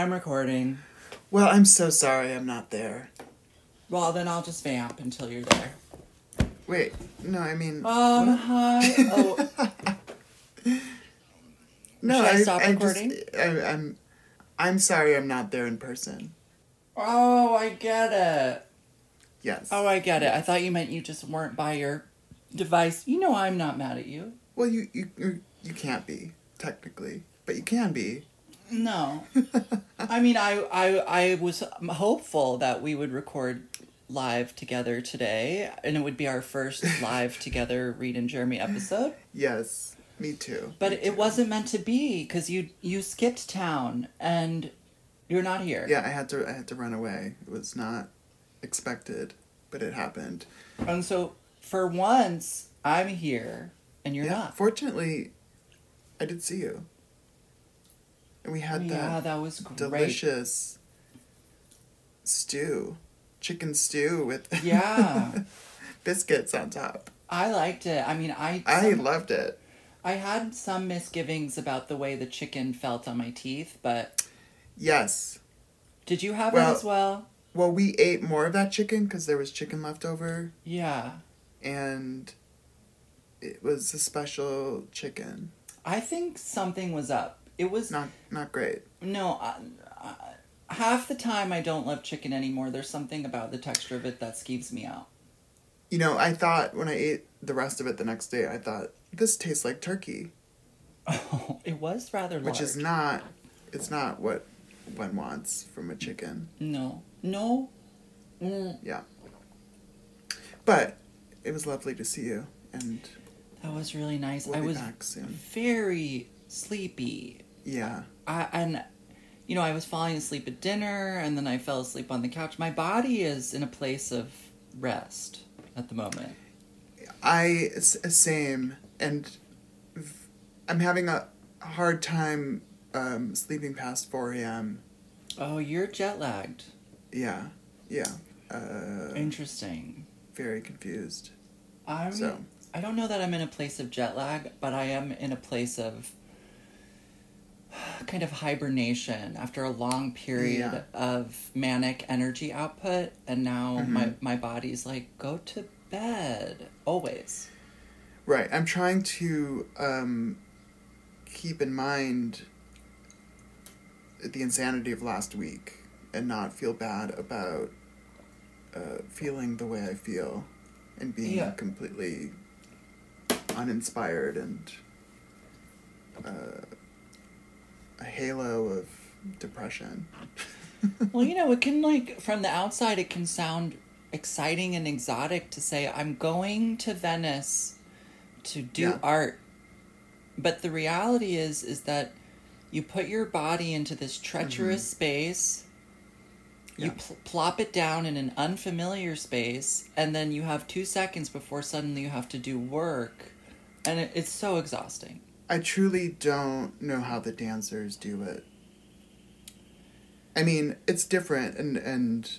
I'm recording. Well, I'm so sorry I'm not there. Well, then I'll just vamp until you're there. Wait, no, I mean. Um, hi. Oh, no, should I stop recording? Just, I, I'm, I'm sorry I'm not there in person. oh, I get it. Yes. Oh, I get it. I thought you meant you just weren't by your device. You know, I'm not mad at you. Well, you you, you can't be technically, but you can be. No. I mean, I, I, I was hopeful that we would record live together today, and it would be our first live together Reed and Jeremy episode. Yes, me too. But me it too. wasn't meant to be because you you skipped town and you're not here. Yeah, I had to I had to run away. It was not expected, but it happened. And so for once, I'm here and you're yeah. not. Fortunately, I did see you. And we had yeah, that that was great. delicious stew, chicken stew with Yeah. biscuits on top. I liked it. I mean, I I some- loved it. I had some misgivings about the way the chicken felt on my teeth, but Yes. did you have Well- it as well? Well, we ate more of that chicken because there was chicken left over, Yeah. and it was a special chicken. I think something was up. It was Not not great. no. I, I, half the time I don't love chicken anymore. There's something about the texture of it that skeeves me out. You know, I thought when I ate the rest of it the next day, I thought this tastes like turkey, Oh, it was rather large. which is not. It's not what one wants from a chicken. no, no. Mm, Yeah. But it was lovely to see you, and that was really nice. we'll I was back soon. very sleepy. Yeah. I and you know I was falling asleep at dinner, and then I fell asleep on the couch. My body is in a place of rest at the moment. I same, and I'm having a hard time um, sleeping past four a.m. Oh, you're jet lagged. Yeah, yeah. Uh, Interesting. very confused. I'm. So I don't know that I'm in a place of jet lag, but I am in a place of kind of hibernation after a long period Yeah. of manic energy output, and now Mm-hmm. my my body's like, go to bed always. right, I'm trying to um, keep in mind the insanity of last week and not feel bad about uh, feeling the way I feel and being Yeah. completely uninspired and uh, halo of depression. well, you know, it can like from the outside, it can sound exciting and exotic to say I'm going to Venice to do Yeah. art, but the reality is is that you put your body into this treacherous mm-hmm. space. You pl- plop it down in an unfamiliar space, and then you have two seconds before suddenly you have to do work, and it, it's so exhausting. I truly don't know how the dancers do it. I mean, it's different, and and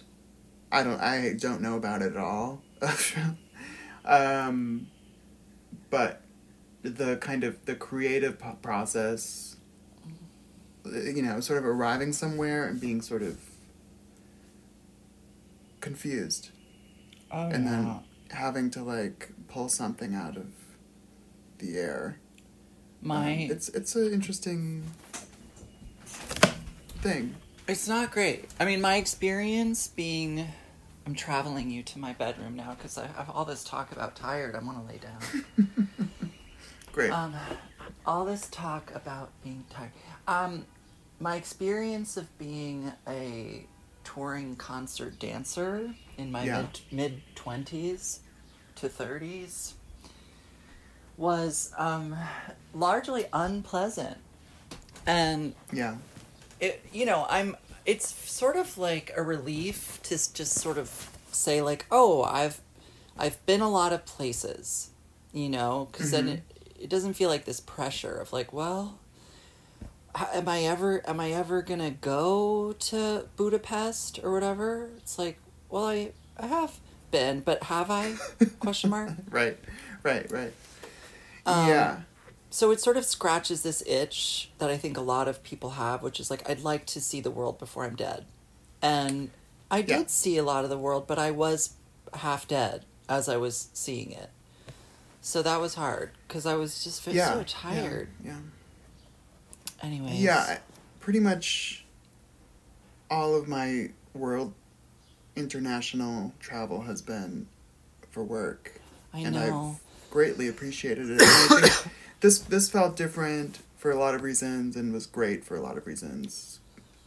I don't I don't know about it at all. um, but the kind of the creative process, you know, sort of arriving somewhere and being sort of confused, Oh, and then having to like pull something out of the air. My Um, it's it's an interesting thing. It's not great. I mean, my experience being. I'm traveling you to my bedroom now because I have all this talk about tired. I want to lay down. Great. um, all this talk about being tired. Um, my experience of being a touring concert dancer in my Yeah. mid mid twenties to thirties was um, largely unpleasant, and yeah. it you know i'm it's sort of like a relief to just sort of say like oh i've i've been a lot of places you know because then it, it doesn't feel like this pressure of like well am i ever am i ever gonna go to budapest or whatever it's like well i i have been but have i question mark Right. Right. Right. Um, yeah. so it sort of scratches this itch that I think a lot of people have, which is like I'd like to see the world before I'm dead, and I did Yeah. see a lot of the world, but I was half dead as I was seeing it. So that was hard because I was just yeah, so tired. Yeah. Anyways, Yeah, pretty much all of my world international travel has been for work. I and know. I've greatly appreciated it. And I think this this felt different for a lot of reasons and was great for a lot of reasons,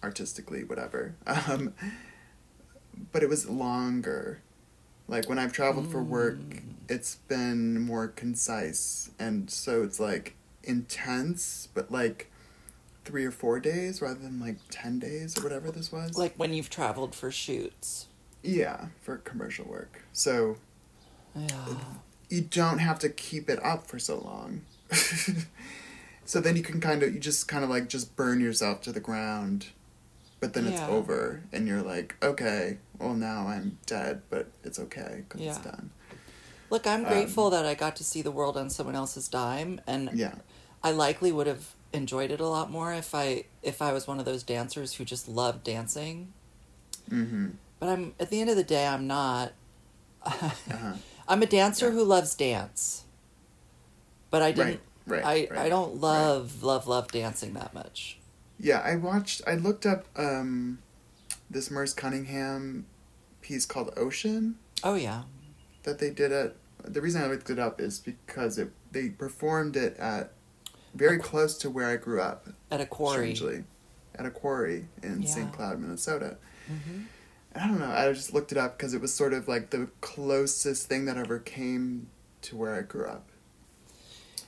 artistically, whatever. Um, but it was longer. Like when I've traveled for work, Mm. it's been more concise, and so it's like intense, but like three or four days rather than like ten days or whatever this was. Like when you've traveled for shoots. yeah, for commercial work. So Yeah. You don't have to keep it up for so long. so then you can kind of you just kind of like just burn yourself to the ground, but then it's over and you're like, okay, well now I'm dead, but it's okay because it's done. Look, I'm Um, grateful that I got to see the world on someone else's dime, and Yeah, I likely would have enjoyed it a lot more if I if I was one of those dancers who just loved dancing. mm-hmm. But I'm at the end of the day, I'm not. Uh-huh. I'm a dancer Yeah. who loves dance, but I didn't. Right, right, I right, I don't right. love love love dancing that much. Yeah, I watched. I looked up um, this Merce Cunningham piece called Ocean Oh yeah, that they did at. The reason I looked it up is because it they performed it at very close to where I grew up. at a quarry. Strangely, at a quarry in Yeah. St. Cloud, Minnesota. hmm I don't know. I just looked it up because it was sort of like the closest thing that ever came to where I grew up.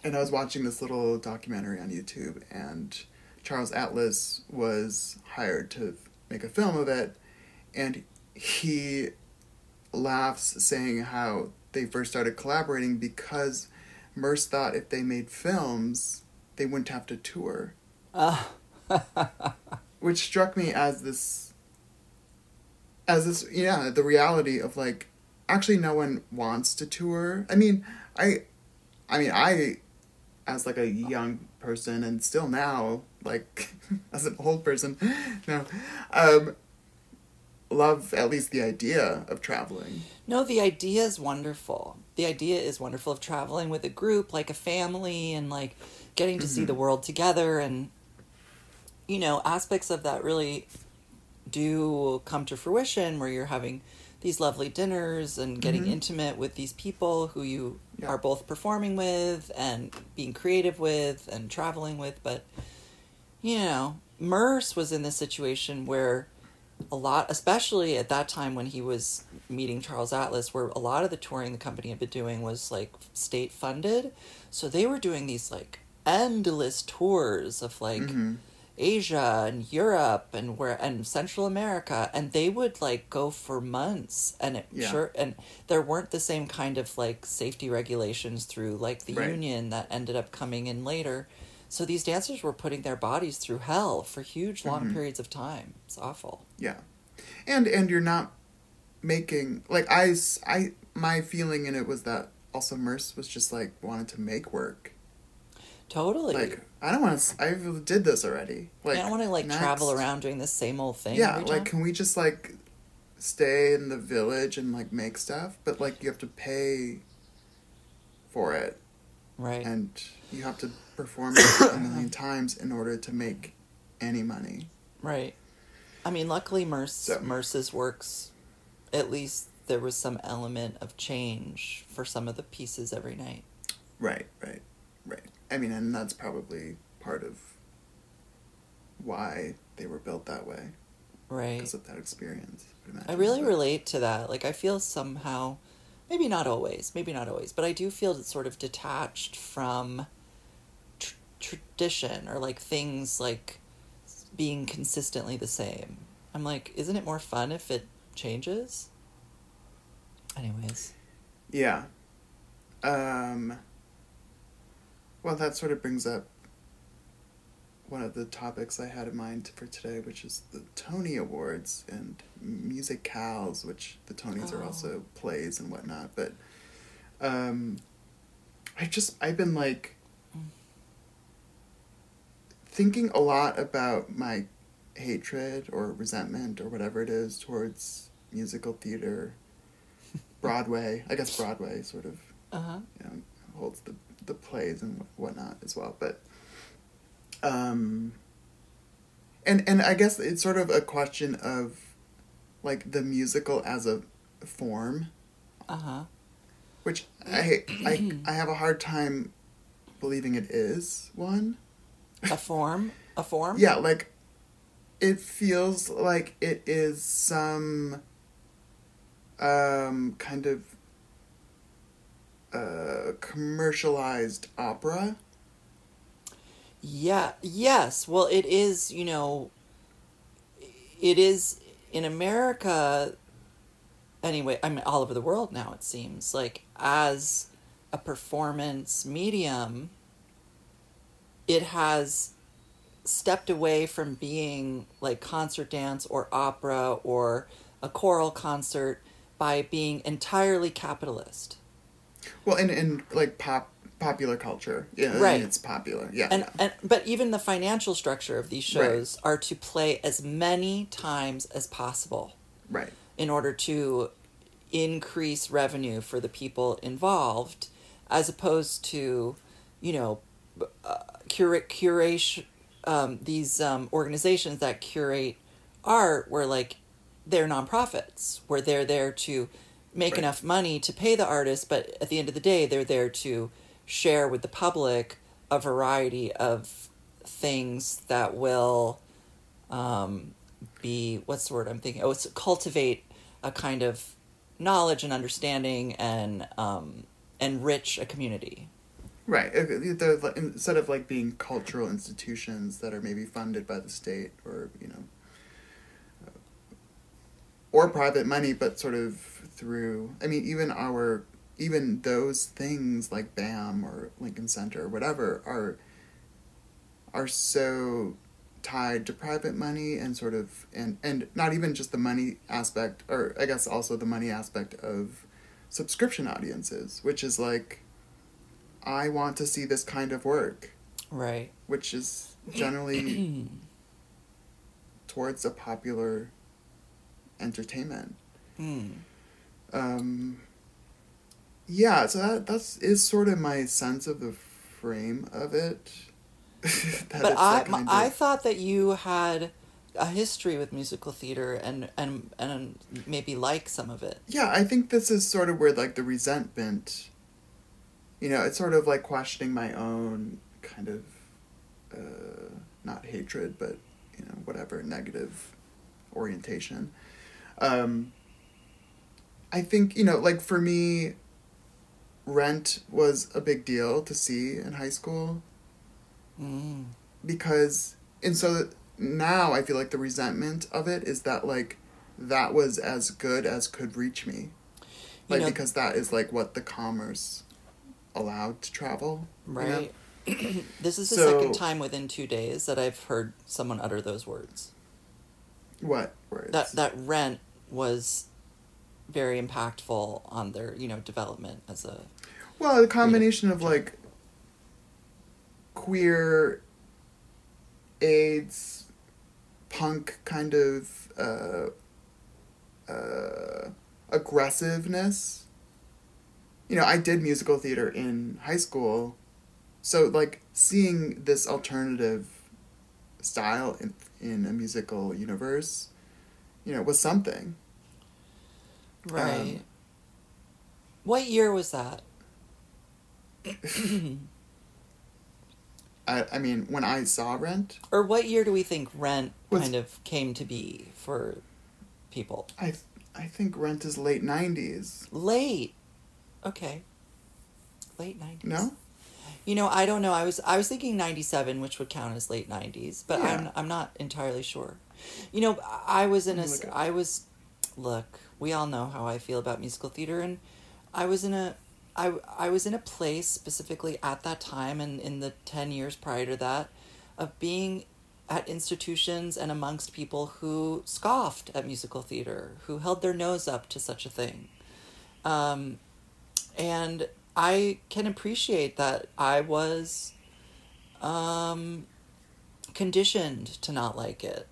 And I was watching this little documentary on YouTube, and Charles Atlas was hired to make a film of it, and he laughs saying how they first started collaborating because Merce thought if they made films, they wouldn't have to tour Uh, which struck me as this as this yeah the reality of like actually no one wants to tour i mean i i mean i as like a young person and still now like as an old person no um love at least the idea of traveling No, the idea is wonderful. The idea is wonderful of traveling with a group, like a family, and like getting to see Mhm. the world together. And, you know, aspects of that really do come to fruition where you're having these lovely dinners and getting Mhm. intimate with these people who you Yeah. are both performing with and being creative with and traveling with. But, you know, Merce was in this situation where a lot, especially at that time when he was meeting Charles Atlas, where a lot of the touring the company had been doing was like state funded. So they were doing these like endless tours of like Mhm. Asia and Europe and where and Central America, and they would like go for months, and it Yeah. sure and there weren't the same kind of like safety regulations through like the Right. union that ended up coming in later. So these dancers were putting their bodies through hell for huge long Mhm. periods of time. It's awful. Yeah, and and you're not making like I I my feeling in it was that also Merce was just like wanted to make work. Totally. Like I don't want to. I did this already. Like I don't want to like travel around doing the same old thing. Yeah, like can we just like stay in the village and like make stuff? But like you have to pay for it, right. and you have to perform it a million times in order to make any money. Right. I mean, luckily, Merce, So- Merce's works, at least there was some element of change for some of the pieces every night. Right, right, right. I mean, and that's probably part of why they were built that way Right. because of that experience. would I really But- relate to that. Like, I feel somehow, maybe not always, maybe not always, but I do feel sort of detached from tr- tradition or like things like being consistently the same. I'm like, isn't it more fun if it changes? Anyways. Yeah. Um, well, that sort of brings up one of the topics I had in mind for today, which is the Tony Awards and musicals, which the Tonys are Oh. also plays and whatnot. But um, I just I've been like thinking a lot about my hatred or resentment or whatever it is towards musical theater, Broadway. I guess Broadway sort of Uh-huh. you know holds the the plays and whatnot as well, but um. And and I guess it's sort of a question of, like the musical as a form Uh-huh. which I I I have a hard time believing it is one. A form? A form? Yeah, like it feels like it is some um kind of commercialized opera. Yeah, yes. Well, it is, you know, it is in America, anyway, I mean, all over the world now, it seems, like, as a performance medium, it has stepped away from being like concert dance or opera or a choral concert by being entirely capitalist. Well, in in like pop popular culture. Yeah, Right. it's popular. Yeah. and yeah. and but even the financial structure of these shows are to play as many times as possible right. in order to increase revenue for the people involved as opposed to you know uh, curate curation um, these um, organizations that curate art where like they're nonprofits where they're there to make Right. enough money to pay the artist but at the end of the day they're there to share with the public a variety of things that will um, be what's the word I'm thinking? Oh, it's cultivate a kind of knowledge and understanding and um, enrich a community. Right. Uh, They're, instead of like being cultural institutions that are maybe funded by the state or you know, or private money, but sort of through. I mean, even our even those things like BAM or Lincoln Center or whatever are are so tied to private money and sort of and and not even just the money aspect or I guess also the money aspect of subscription audiences, which is like I want to see this kind of work, Right. which is generally towards a popular entertainment. Hmm. Um, yeah, so that that's is sort of my sense of the frame of it. That But I, I thought that you had a history with musical theater and, and, and maybe like some of it. yeah, I think this is sort of where like the resentment, you know, it's sort of like questioning my own kind of, uh, not hatred, but you know, whatever negative orientation. Um, I think you know, like for me, Rent was a big deal to see in high school Mm. because and so now I feel like the resentment of it is that like that was as good as could reach me. You Like know- because that is like what the commerce allowed to travel. you know? Right. this is the So- second time within two days that I've heard someone utter those words. What words? That that rent was very impactful on their you know development as a Well, a combination of like queer AIDS punk kind of uh, uh, aggressiveness. You know, I did musical theater in high school, so like seeing this alternative style in in a musical universe, you know, was something. Right. Um, what year was that? I I mean, when I saw Rent, Or what year do we think rent Was- kind of came to be for people? I I think Rent is late nineties. Late. Okay. Late nineties. No, You know, I don't know. I was I was thinking ninety seven, which would count as late nineties, but Yeah. I'm I'm not entirely sure. You know, I was in a Let me s- look it I was look. We all know how I feel about musical theater, and I was in a I I was in a place specifically at that time and in the ten years prior to that of being at institutions and amongst people who scoffed at musical theater, who held their nose up to such a thing. Um, and I can appreciate that I was um, conditioned to not like it.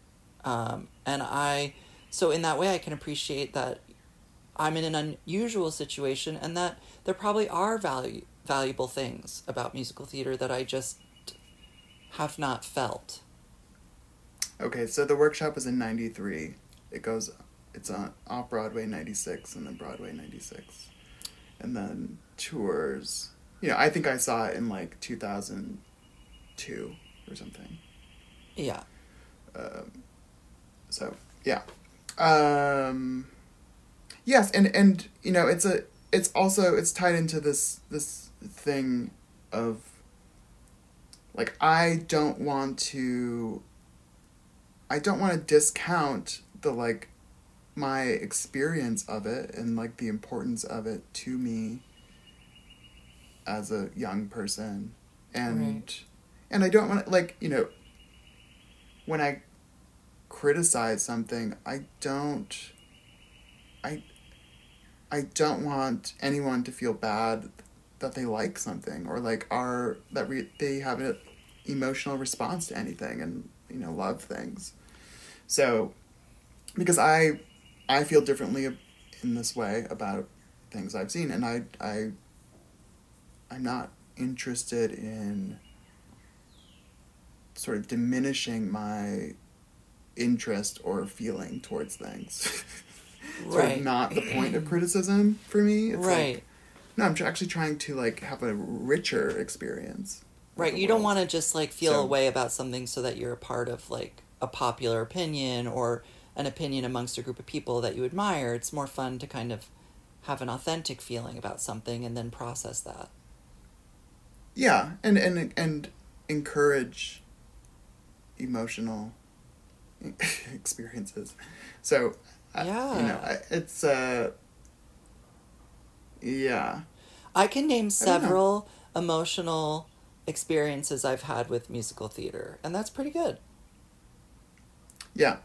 Um, and I, so in that way, I can appreciate that I'm in an unusual situation and that there probably are value, valuable things about musical theater that I just have not felt. Okay, so the workshop was in 93. It goes, it's on off Broadway 96 and then Broadway 96. And then tours. You know, I think I saw it in like 2002 or something. Yeah. Um, so, yeah. Um, yes, and, and, you know, it's a, it's also, it's tied into this, this thing of, like, I don't want to I don't want to discount the like my experience of it and like the importance of it to me as a young person and right. and I don't want to like you know when I criticize something I don't I I don't want anyone to feel bad that they like something or like are that re- they have an emotional response to anything and you know love things. So, because I, I feel differently in this way about things I've seen, and I, I, I'm not interested in sort of diminishing my interest or feeling towards things. sort right. of not the point of criticism for me. It's right. Like, no, I'm actually trying to like have a richer experience. Right. You don't want to just like feel so, a way about something so that you're a part of like a popular opinion or an opinion amongst a group of people that you admire. It's more fun to kind of have an authentic feeling about something and then process that. Yeah, and and and encourage emotional experiences. So, yeah, you know, it's uh, yeah. I can name several emotional experiences I've had with musical theater, and that's pretty good. Yeah.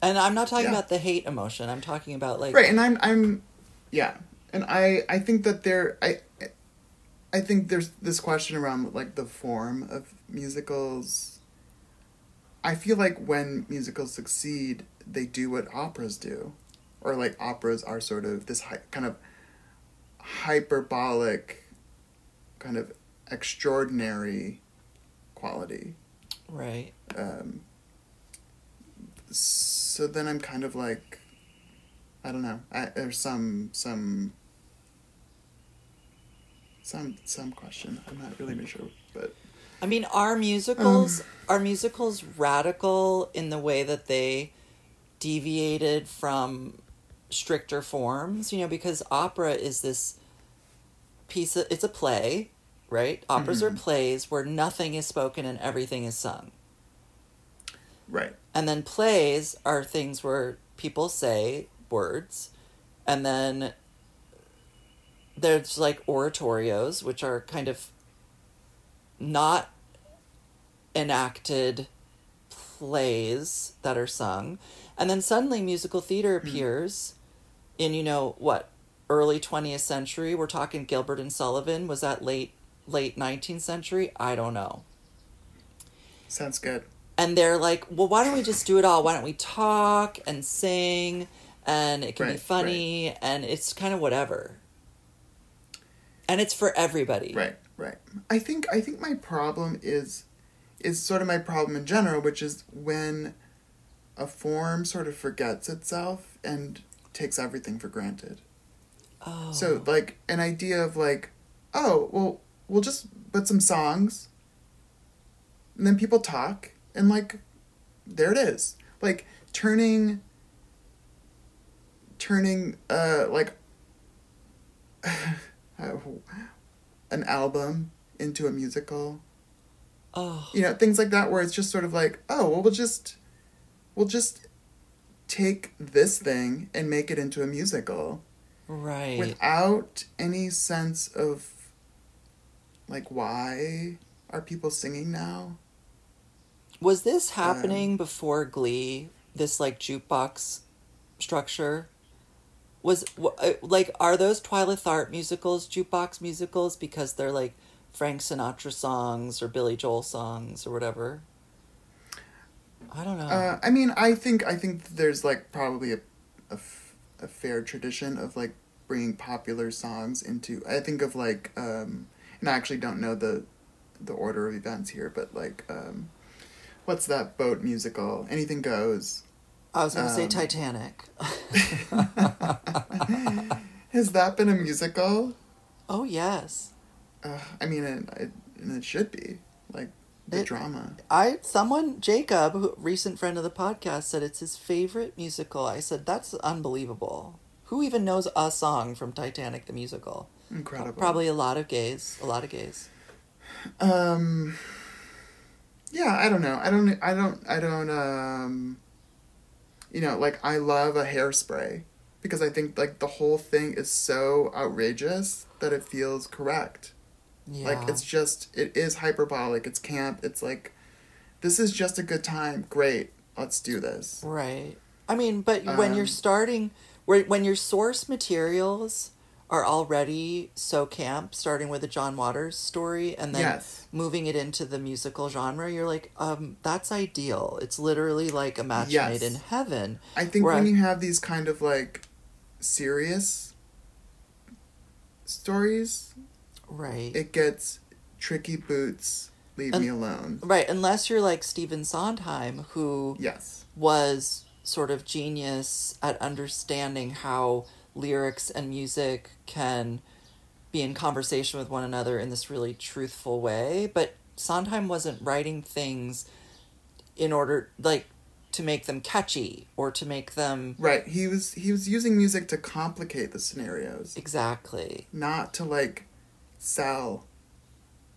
And I'm not talking yeah. about the hate emotion. I'm talking about like Right, and I'm I'm yeah. And I I think that there I I think there's this question around like the form of musicals. I feel like when musicals succeed, they do what operas do. Or like operas are sort of this hi- kind of hyperbolic kind of extraordinary quality. Right. Um so then I'm kind of like, I don't know. I, there's some some some some question. I'm not really sure, but. I mean, are musicals um, are musicals radical in the way that they deviated from stricter forms? You know, because opera is this piece of it's a play, right? Operas mm-hmm. are plays where nothing is spoken and everything is sung. Right. And then plays are things where people say words, and then there's like oratorios, which are kind of not enacted plays that are sung. And then suddenly musical theater hmm. appears mm. in, you know, what, early 20th century? We're talking Gilbert and Sullivan. Was that late late 19th century? I don't know. Sounds good and they're like, well, why don't we just do it all? Why don't we talk and sing and it can right, be funny right. and it's kind of whatever. And it's for everybody. Right, right. I think I think my problem is is sort of my problem in general, which is when a form sort of forgets itself and takes everything for granted. Oh. So like an idea of like, oh, well, we'll just put some songs and then people talk and like there it is like turning turning uh like an album into a musical oh you know things like that where it's just sort of like oh well we'll just we'll just take this thing and make it into a musical right without any sense of like why are people singing now was this happening um, before Glee? This like jukebox structure? Was uh, like are those Twyla Tharp musicals jukebox musicals because they're like Frank Sinatra songs or Billy Joel songs or whatever? I don't know. Uh, I mean, I think I think there's like probably a, a, f- a fair tradition of like bringing popular songs into. I think of like, um, and I actually don't know the, the order of events here, but like, um, what's that boat musical? Anything goes. I was gonna say um, Titanic. Has that been a musical? oh yes. Uh, I mean, it, it, and it should be like the It- drama. I someone Jacob, who, recent friend of the podcast, said it's his favorite musical. I said that's unbelievable. Who even knows a song from Titanic the musical? Incredible. Probably a lot of gays. A lot of gays. Um. Yeah, I don't know. I don't. I don't. I don't. Um. You know, like I love a hairspray because I think like the whole thing is so outrageous that it feels correct. Yeah. Like it's just it is hyperbolic. It's camp. It's like this is just a good time. Great. Let's do this. Right. I mean, but when you're Um, starting, when your source materials are already so camp, starting with a John Waters story and then Yes. moving it into the musical genre, you're like, um, that's ideal. It's literally like a match made in heaven. I think when I- you have these kind of like serious stories, Right. it gets tricky boots. Leave me alone. right. Unless you're like Stephen Sondheim, who Yes. was sort of genius at understanding how lyrics and music can be in conversation with one another in this really truthful way. But Sondheim wasn't writing things in order, like, to make them catchy or to make them. Right. He was he was using music to complicate the scenarios, Exactly. not to like sell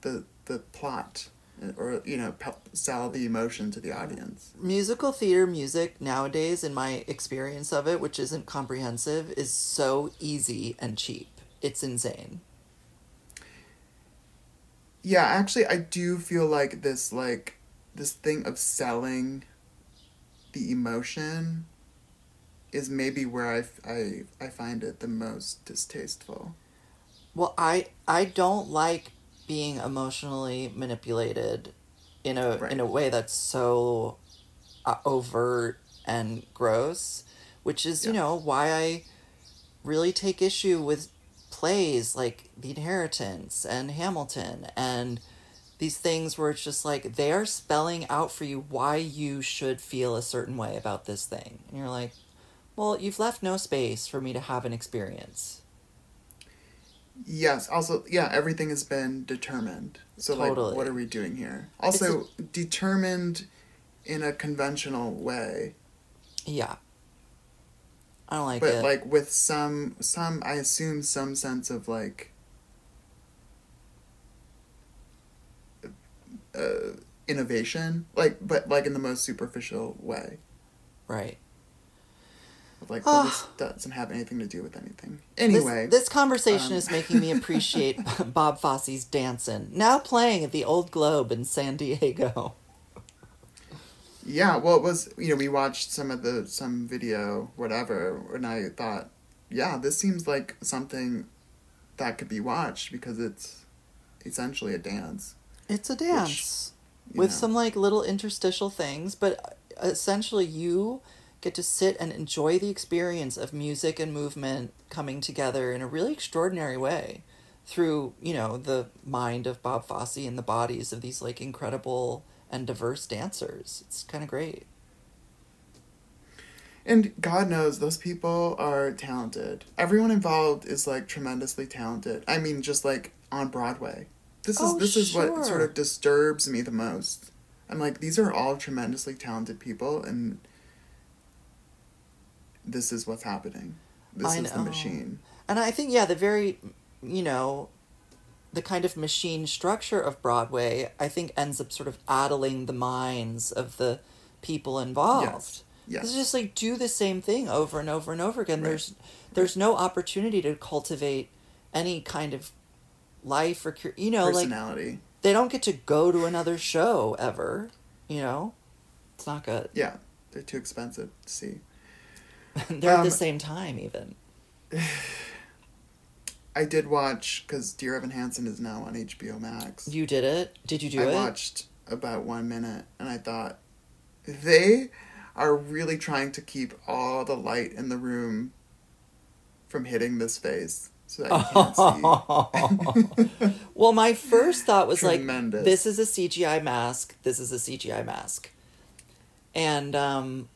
the the plot or you know sell the emotion to the audience. Musical theater music nowadays, in my experience of it, which isn't comprehensive, is so easy and cheap. It's insane. Yeah, actually I do feel like this like this thing of selling the emotion is maybe where I, I, I find it the most distasteful. Well, I I don't like being emotionally manipulated in a Right. in a way that's so uh, overt and gross, which is you know why I really take issue with plays like The Inheritance and Hamilton and these things where it's just like they are spelling out for you why you should feel a certain way about this thing, and you're like, well, you've left no space for me to have an experience. Yes. Also, yeah, everything has been determined. So, Totally. like, what are we doing here? Also, determined in a conventional way, Yeah. I don't like but it. like with some, some, I assume some sense of like, uh, innovation, like, but like in the most superficial way. right. Like, Ah. well, this doesn't have anything to do with anything. Anyway, This, this conversation um, is making me appreciate Bob Fosse's Dancin' now playing at the Old Globe in San Diego. Yeah, well, it was you know we watched some of the some video whatever, and I thought, yeah, this seems like something that could be watched because it's essentially a dance. It's a dance you with know. some like little interstitial things, but essentially you get to sit and enjoy the experience of music and movement coming together in a really extraordinary way through, you know, the mind of Bob Fosse and the bodies of these like incredible and diverse dancers. It's kind of great. And God knows those people are talented. Everyone involved is like tremendously talented. I mean, just like on Broadway. This is Oh, this is what sort of disturbs me the most. I'm like, these are all tremendously talented people, and this is what's happening. This I is the machine. And I think, yeah, the very, you know, the kind of machine structure of Broadway, I think ends up sort of addling the minds of the people involved. Yes. Yes. It's just like do the same thing over and over and over again. Right. There's there's no opportunity to cultivate any kind of life or you know like Personality. they don't get to go to another show ever. You know, it's not good. Yeah, they're too expensive to see. They're at Um, the same time even. I did watch because Dear Evan Hansen is now on HBO Max. You did it. Did you do I it? I watched about one minute and I thought, they are really trying to keep all the light in the room from hitting this face so that you can't see. well, my first thought was like, this is a CGI mask. This is a CGI mask. And um,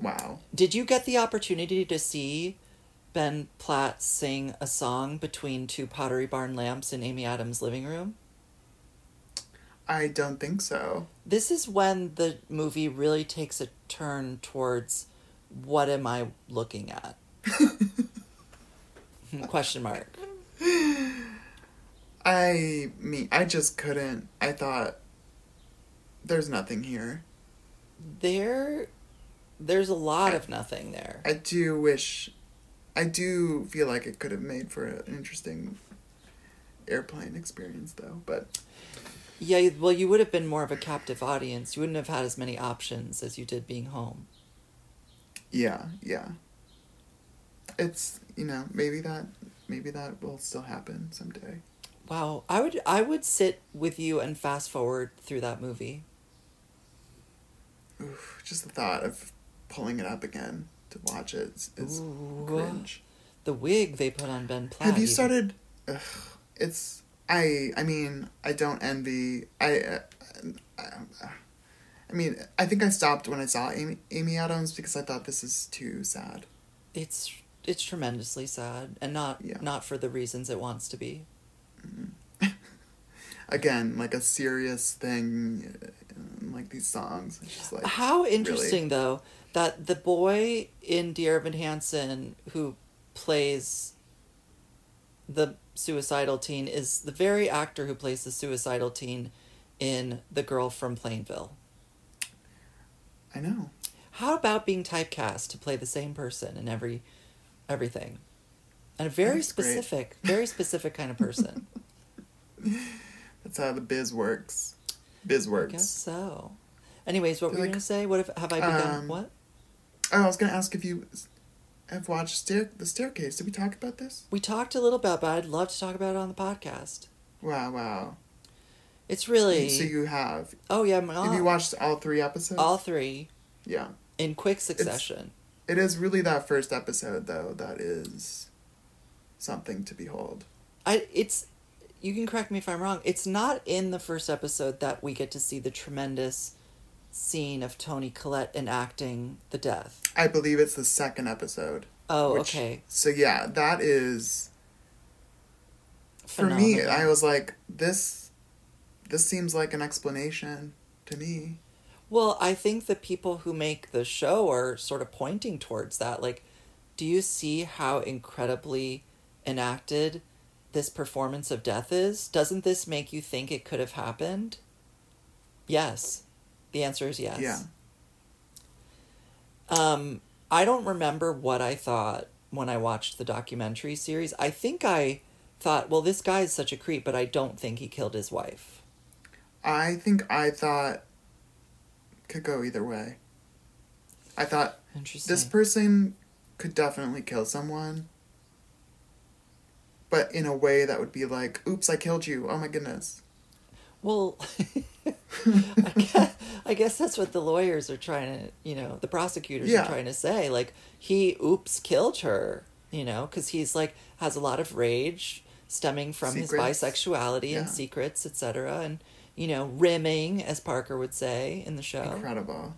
Wow. did you get the opportunity to see Ben Platt sing a song between two Pottery Barn lamps in Amy Adams' living room? I don't think so. This is when the movie really takes a turn towards what am I looking at? Question mark. I mean, I just couldn't. I thought there's nothing here. There there's a lot of nothing there. I do wish, I do feel like it could have made for an interesting airplane experience, though. But Yeah, well, you would have been more of a captive audience. You wouldn't have had as many options as you did being home. yeah, yeah. It's you know maybe that maybe that will still happen someday. Wow, I would I would sit with you and fast forward through that movie. Oof, just the thought of pulling it up again to watch it is, is Ooh. cringe. The wig they put on Ben Platt. Have you started? Ugh, it's I. I mean, I don't envy. I. Uh, I, I mean, I think I stopped when I saw Amy Amy Adams because I thought this is too sad. It's it's tremendously sad, and not Yeah. not for the reasons it wants to be. Again, like a serious thing, uh, like these songs. It's just like How interesting though that the boy in Dear Evan Hansen who plays the suicidal teen is the very actor who plays the suicidal teen in The Girl from Plainville. I know. How about being typecast to play the same person in every everything? And a very That's great. specific, very specific kind of person. That's how the biz works. Biz I works. guess so. Anyways, what were you Like, gonna say? What if have I begun? um, what? Oh, I was gonna ask if you have watched Stair the Staircase. Did we talk about this? We talked a little about, but I'd love to talk about it on the podcast. Wow, wow. It's really So you have. oh yeah, I'm Have you watched all three episodes? all three Yeah. in quick succession. It is really that first episode though that is something to behold. I it's you can correct me if I'm wrong. It's not in the first episode that we get to see the tremendous scene of Toni Collette enacting the death. I believe it's the second episode. Oh, which- okay. So yeah, that is for me. I was like, this, this seems like an explanation to me. Well, I think the people who make the show are sort of pointing towards that. Like, do you see how incredibly enacted this performance of death is? Doesn't this make you think it could have happened? Yes. The answer is yes. Yeah. Um, I don't remember what I thought when I watched the documentary series. I think I thought, well, this guy is such a creep, but I don't think he killed his wife. I think I thought could go either way. I thought this person could definitely kill someone, but in a way that would be like, "Oops, I killed you! Oh my goodness!" Well, I, guess, I guess that's what the lawyers are trying to, you know, the prosecutors Yeah. are trying to say. Like, he, oops, killed her, you know, because he's like, has a lot of rage stemming from Secrets. his bisexuality Yeah. and secrets, etc. And, you know, rimming, as Parker would say in the show. Incredible.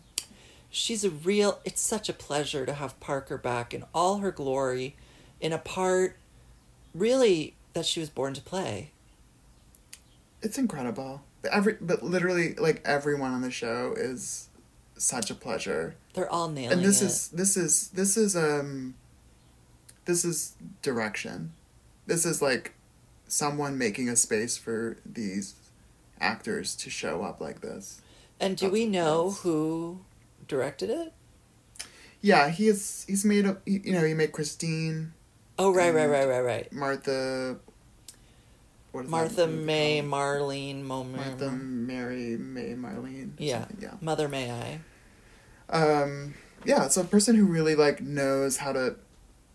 She's a real, it's such a pleasure to have Parker back in all her glory in a part really that she was born to play. It's incredible. Every but literally like everyone on the show is such a pleasure. They're all nailing and this it. is this is this is um this is direction. This is like someone making a space for these actors to show up like this. And do That's we know intense. who directed it? Yeah, he's he's made a you know, he made Christine, Oh, right, right, right, right, right. Martha what is Martha May, called? Marlene, Mo- Martha Mary May Marlene. Yeah. Yeah. Mother May I. um yeah so a person who really like knows how to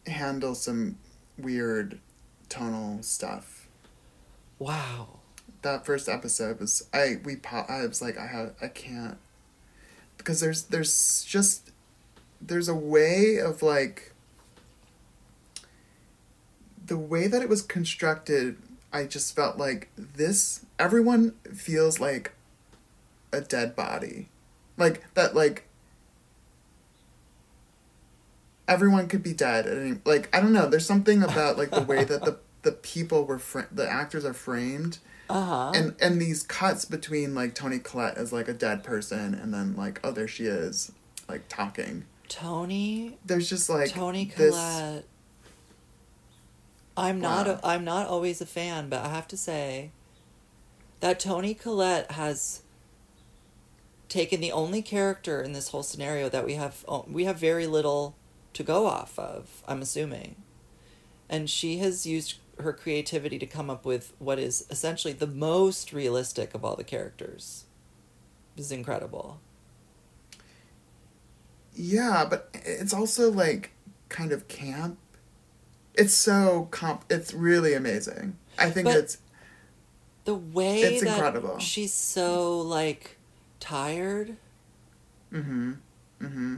handle some weird tonal stuff Wow. that first episode was i we po- i was like i have i can't because there's there's just there's a way of like the way that it was constructed i just felt like this everyone feels like a dead body like that like everyone could be dead at any like i don't know there's something about like the way that the the people were fr- the actors are framed Uh-huh. and and these cuts between like Toni Collette as like a dead person and then like oh there she is like talking. Toni There's just like Toni this- I'm not Wow. a, I'm not always a fan, but I have to say that Toni Collette has taken the only character in this whole scenario that we have we have very little to go off of, I'm assuming. And she has used her creativity to come up with what is essentially the most realistic of all the characters. This is incredible. Yeah, but it's also like kind of camp. It's so comp. It's really amazing. I think But- it's The way It's that incredible. she's so like tired. mm-hmm, mm-hmm.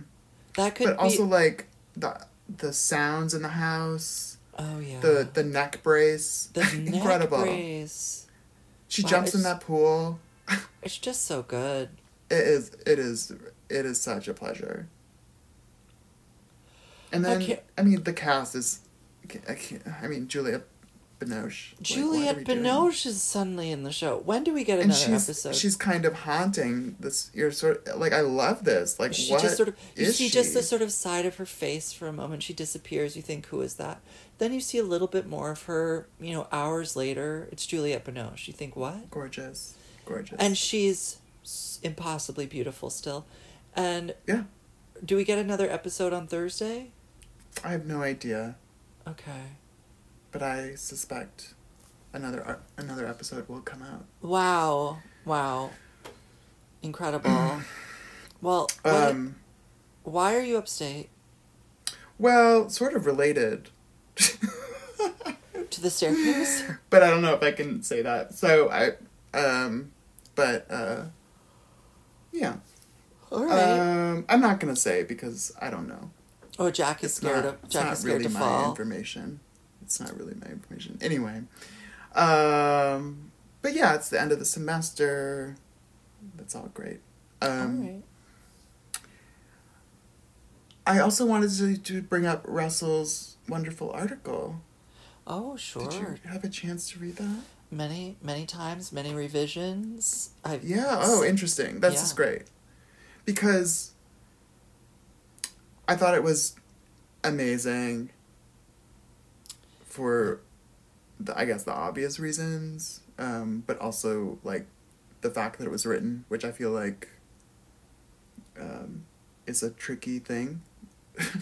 That could But be also like the the sounds in the house, Oh yeah. the the neck brace, The neck incredible. brace. She Wow, jumps in that pool. It's just so good. It is. It is. It is such a pleasure. And then. I mean, the cast is. I, can't, I mean, Juliette Binoche. like, Juliette we doing? Binoche is suddenly in the show. When do we get and another she's episode? she's kind of haunting this. You're sort of like I love this. Like she what just sort of you is see she? just the sort of side of her face for a moment. She disappears. You think, who is that? Then you see a little bit more of her. You know, hours later, it's Juliette Binoche. You think, what? gorgeous, gorgeous. And she's impossibly beautiful still. And yeah, do we get another episode on Thursday? I have no idea, Okay. but I suspect another another episode will come out. Wow. Wow. Incredible. well, what- Um, why are you upstate? well, sort of related. To the staircase? but I don't know if I can say that. So I, um, but uh, yeah. All right. Um, I'm not gonna say because I don't know. Oh, Jack is scared not. of It's Jack not is scared really to my fall. information. It's not really my information. Anyway, um, but yeah, it's the end of the semester. That's all great. Um, All right. I also wanted to, to bring up Russell's wonderful article. Oh, sure. Did you have a chance to read that? Many, many times, many revisions. I've Yeah. Oh, interesting. That's Yeah. just great. Because I thought it was amazing for the, I guess the obvious reasons, um, but also like the fact that it was written, which I feel like um, is a tricky thing.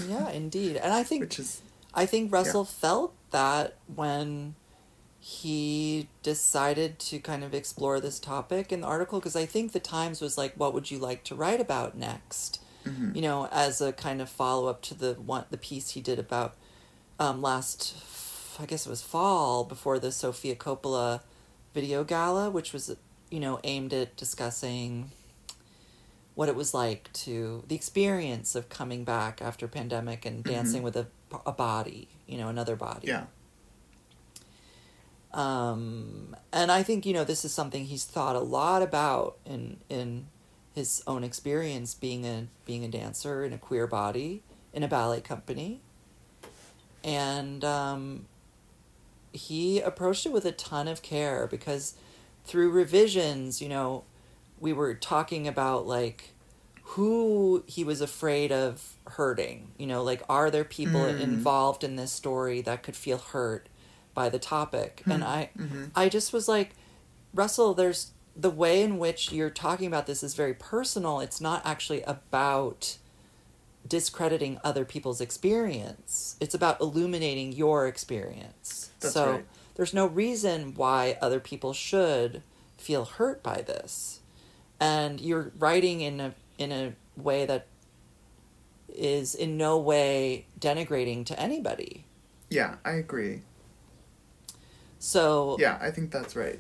Yeah, indeed. And I think which is I think Russell felt that when he decided to kind of explore this topic in the article because I think the Times was like, "What would you like to write about next?" Mhm. You know, as a kind of follow up to the one the piece he did about um, last, I guess it was fall before the Sofia Coppola video gala, which was you know aimed at discussing what it was like to the experience of coming back after pandemic and dancing with a, a body you know another body yeah. um and i think you know this is something he's thought a lot about in in his own experience being a being a dancer in a queer body in a ballet company and um he approached it with a ton of care because through revisions you know we were talking about like who he was afraid of hurting you know like are there people Mm. involved in this story that could feel hurt by the topic and i Mhm. i just was like russell there's the way in which you're talking about this is very personal it's not actually about discrediting other people's experience it's about illuminating your experience That's so right. there's no reason why other people should feel hurt by this and you're writing in a in a way that is in no way denigrating to anybody Yeah, I agree. so Yeah, I think that's right.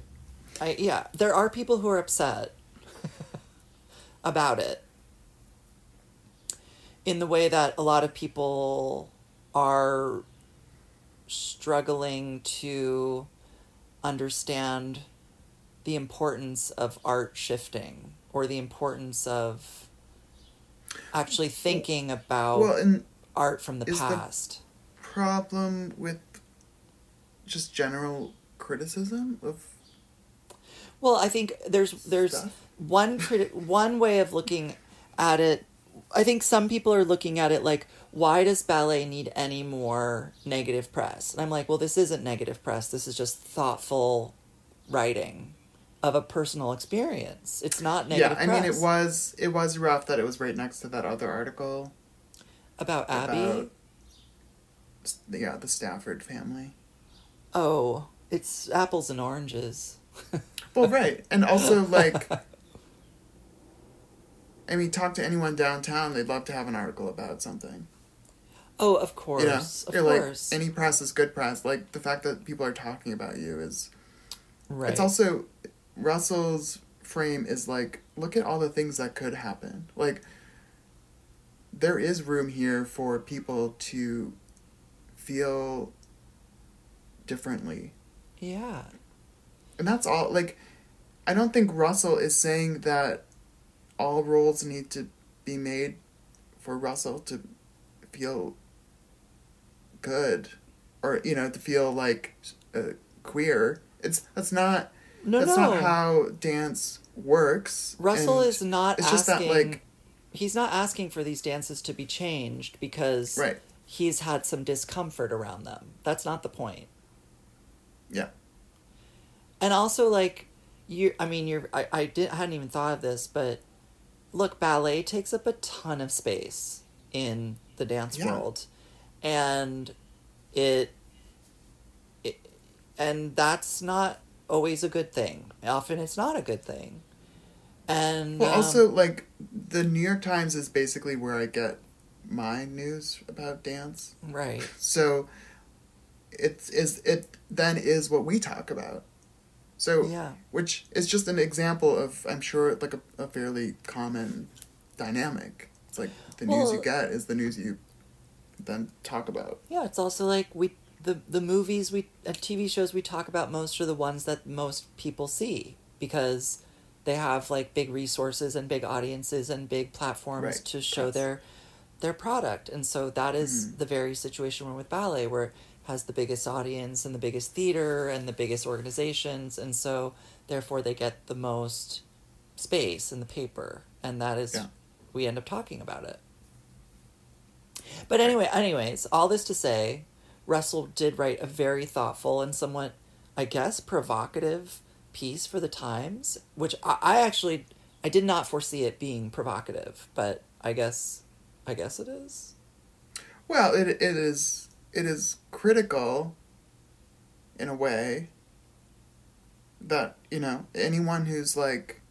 I yeah, there are people who are upset about it. in the way that a lot of people are struggling to understand the importance of art shifting or the importance of actually thinking about Well, art from the is the- past. problem with just general criticism of Well, I think there's there's Stuff. one criti- one way of looking at it. I think some people are looking at it like, why does ballet need any more negative press? And I'm like, well, this isn't negative press. This is just thoughtful writing of a personal experience. It's not negative yeah i press. mean it was it was rough that it was right next to that other article about Abby. about yeah the stafford family Oh, it's apples and oranges. well right and also like i mean talk to anyone downtown they'd love to have an article about something Oh, of course, you know of You're like course. any press is good press like the fact that people are talking about you is right. It's also Russell's frame is like look at all the things that could happen. Like there is room here for people to feel differently. yeah. And that's all like I don't think Russell is saying that all roles need to be made for Russell to feel good or you know to feel like uh, queer. It's that's not No, that's no. not how dance works. Russell is not it's just that like he's not asking for these dances to be changed because right. he's had some discomfort around them. That's not the point. Yeah. And also, like you, I mean, you're. I, I did hadn't even thought of this, but look, ballet takes up a ton of space in the dance Yeah. world, and it, it, and that's not always a good thing. Often, it's not a good thing. And Well, um, also like the New York Times is basically where I get my news about dance. right. So it's is it then is what we talk about. So Yeah. which is just an example of I'm sure like a, a fairly common dynamic. It's like the news you get is the news you then talk about. Yeah, it's also like we the the movies we uh, TV shows we talk about most are the ones that most people see because they have like big resources and big audiences and big platforms Right. to show Yes. their their product. And so that is Mhm. the very situation we're with ballet where has the biggest audience and the biggest theater and the biggest organizations and so therefore they get the most space in the paper and that is Yeah. we end up talking about it. But anyway, anyways, all this to say, Russell did write a very thoughtful and somewhat, I guess, provocative piece for the Times, which I, I actually I did not foresee it being provocative, but I guess I guess it is. Well, it it is it is critical in a way that, you know, anyone who's like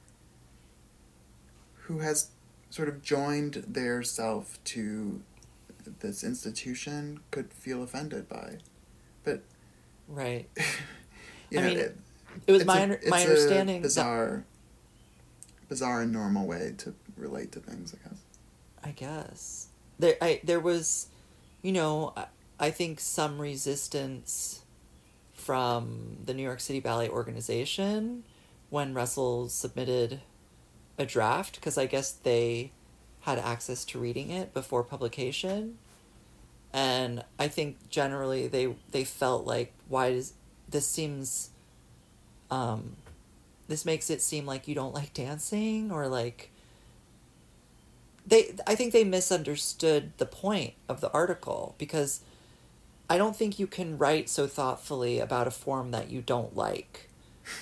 who has sort of joined their self to this institution could feel offended by. But Right. you I know, mean, it, It was my a- under, my it's a understanding that bizarre bizarre and normal way to relate to things, I guess. I guess there I there was, you know, I, think some resistance from the New York City Ballet organization when Russell submitted a draft because I guess they had access to reading it before publication, and I think generally they they felt like why does this seems um this makes it seem like you don't like dancing or like they I think they misunderstood the point of the article because I don't think you can write so thoughtfully about a form that you don't like.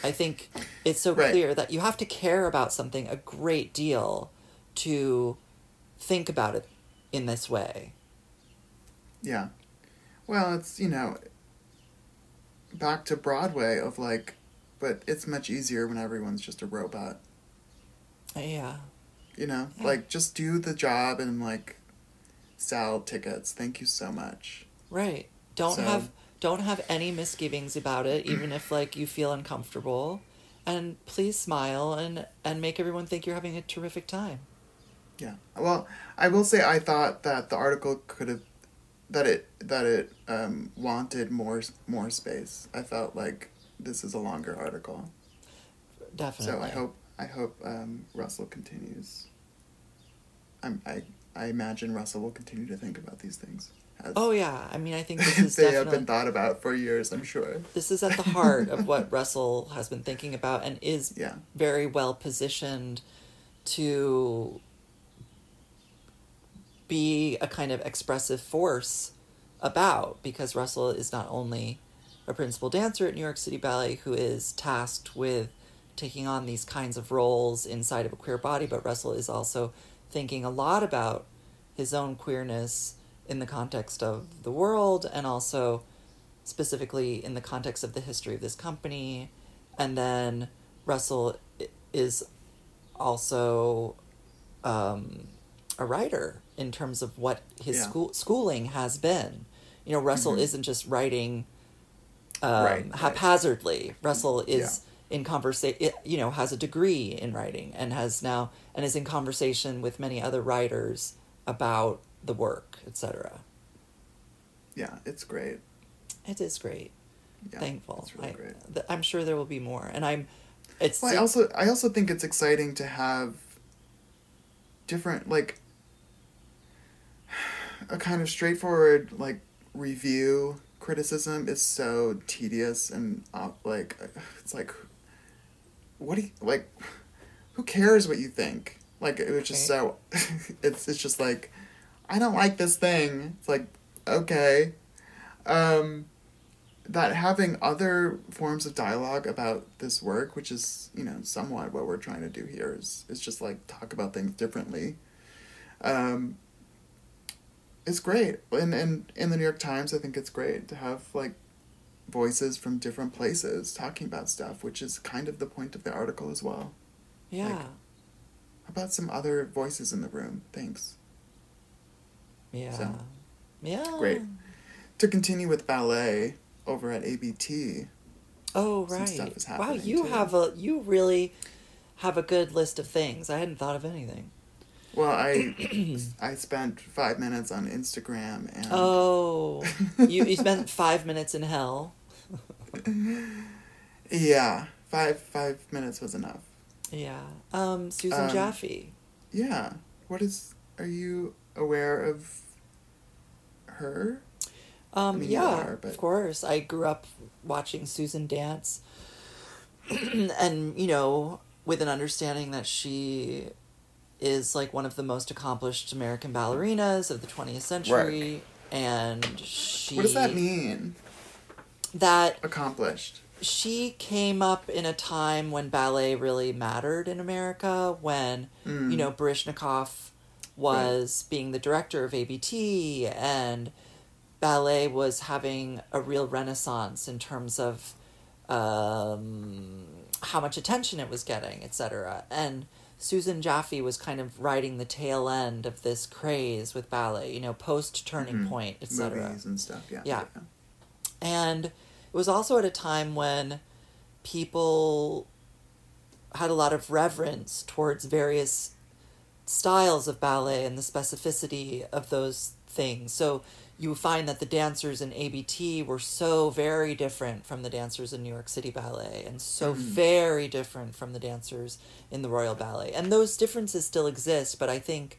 I think it's so Right. clear that you have to care about something a great deal to think about it in this way. Yeah. Well, it's, you know, back to Broadway of like, but it's much easier when everyone's just a robot. Uh, yeah. You know, Yeah. like just do the job and like sell tickets. Thank you so much. Right. Don't So- have don't have any misgivings about it, even if like you feel uncomfortable. And please smile and and make everyone think you're having a terrific time. Yeah. Well, I will say I thought that the article could have that it that it um, wanted more more space. I felt like this is a longer article. Definitely. So I hope I hope um, Russell continues. I'm, I I imagine Russell will continue to think about these things. Oh yeah, I mean, I think this is they have been thought about for years. I'm sure. this is at the heart of what Russell has been thinking about and is Yeah. very well positioned to be a kind of expressive force about because Russell is not only a principal dancer at New York City Ballet who is tasked with taking on these kinds of roles inside of a queer body, but Russell is also thinking a lot about his own queerness in the context of the world and also specifically in the context of the history of this company. And then Russell is also um, a writer in terms of what his Yeah. school schooling has been. You know, Russell Mhm. isn't just writing um, Right, right. haphazardly. Russell is in conversation. You know, has a degree in writing and has now and is in conversation with many other writers about the work, etc. Yeah, it's great. It is great. Yeah, Thankful. It's really I, great. th- I'm sure there will be more, and I'm. It's Well, I also I also think it's exciting to have different like a kind of straightforward like review criticism is so tedious and uh, like it's like what do you like who cares what you think like it was just so it's it's just like I don't like this thing it's like okay um that having other forms of dialogue about this work, which is, you know, somewhat what we're trying to do here, is, is just like talk about things differently, um, is great. And, and in the New York Times, I think it's great to have like voices from different places talking about stuff, which is kind of the point of the article as well. yeah, like- How about some other voices in the room? Thanks. Yeah, so, yeah. great. To continue with ballet over at ABT, Oh right. stuff is wow, you too. have a you really have a good list of things. I hadn't thought of anything. Well, I I spent five minutes on Instagram and Oh, you you spent five minutes in hell. yeah, five five minutes was enough. Yeah. Um, Susan Um, Jaffe. Yeah, what is? Are you aware of her? Um, mean, yeah, are, of course. I grew up watching Susan dance, and you know, with an understanding that she is like one of the most accomplished American ballerinas of the twentieth century, and she What does that mean? That Accomplished. she came up in a time when ballet really mattered in America, when Mm. you know Baryshnikov was being the director of ABT, and ballet was having a real renaissance in terms of um, how much attention it was getting, etc. And Susan Jaffe was kind of riding the tail end of this craze with ballet, you know, post Turning Mhm. Point, etc Movies and stuff. Yeah. Yeah. and it was also at a time when people had a lot of reverence towards various styles of ballet and the specificity of those things. So you find that the dancers in ABT were so very different from the dancers in New York City Ballet and so Mhm. very different from the dancers in the Royal Ballet. And those differences still exist, but I think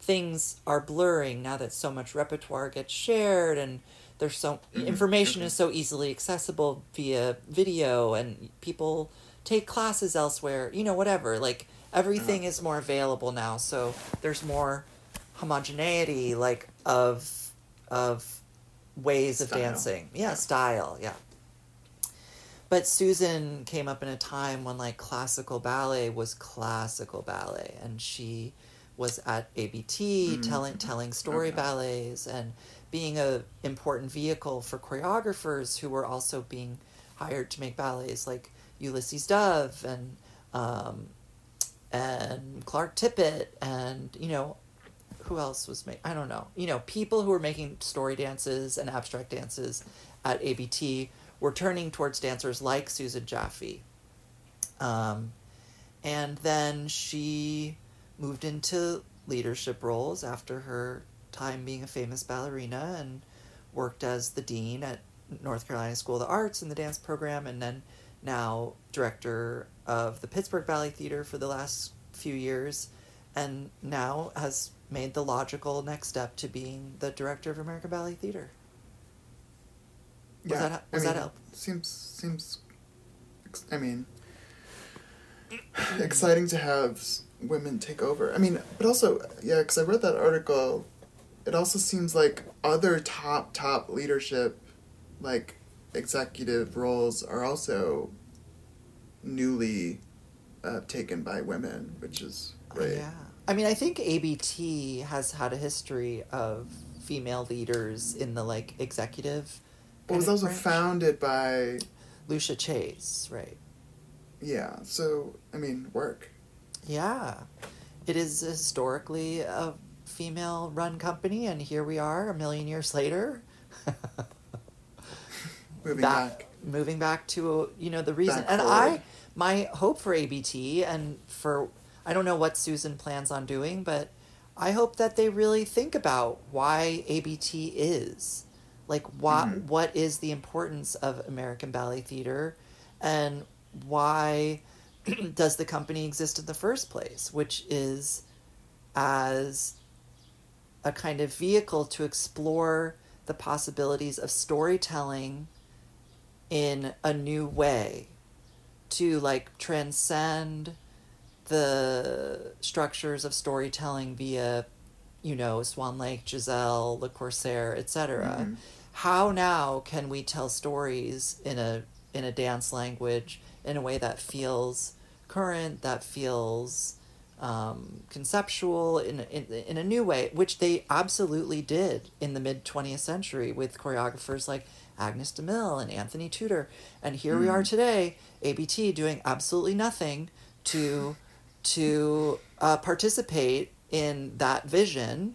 things are blurring now that so much repertoire gets shared and there's so Mhm. information is so easily accessible via video and people take classes elsewhere you know whatever like everything Uh-huh. is more available now so there's more homogeneity like of of ways of dancing yeah Yeah. style yeah but Susan came up in a time when like classical ballet was classical ballet and she was at ABT Mm. telling telling story Okay. ballets and being a important vehicle for choreographers who were also being hired to make ballets like Ulysses Dove and um, and Clark Tippett and you know who else was making I don't know. You know people who were making story dances and abstract dances at ABT were turning towards dancers like Susan Jaffe. Um, and then she moved into leadership roles after her time being a famous ballerina and worked as the dean at North Carolina School of the Arts in the dance program and then now director of the Pittsburgh Ballet Theater for the last few years and now has made the logical next step to being the director of American Ballet Theater. Was that was I mean, that help? Seems seems. I mean, exciting to have women take over. I mean, but also yeah, because I read that article. It also seems like other top top leadership, like executive roles, are also newly uh, taken by women, which is great. Yeah. I mean, I think ABT has had a history of female leaders in the like executive. But it was also branch. founded by Lucia Chase, right? yeah. So I mean, work. Yeah. It is historically a female run company, and here we are a million years later. Moving back, back. moving back to you know the reason Back and forward. i my hope for abt and for i don't know what susan plans on doing but i hope that they really think about why abt is like what Mhm. what is the importance of american ballet theater and why does the company exist in the first place which is as a kind of vehicle to explore the possibilities of storytelling in a new way to like transcend the structures of storytelling via you know swan lake giselle le corsaire etc Mhm. how now can we tell stories in a in a dance language in a way that feels current that feels um, conceptual in, in in a new way, which they absolutely did in the mid 20th century with choreographers like Agnes de Mille and Anthony Tudor. And here we are Mm. today, ABT doing absolutely nothing to to uh, participate in that vision,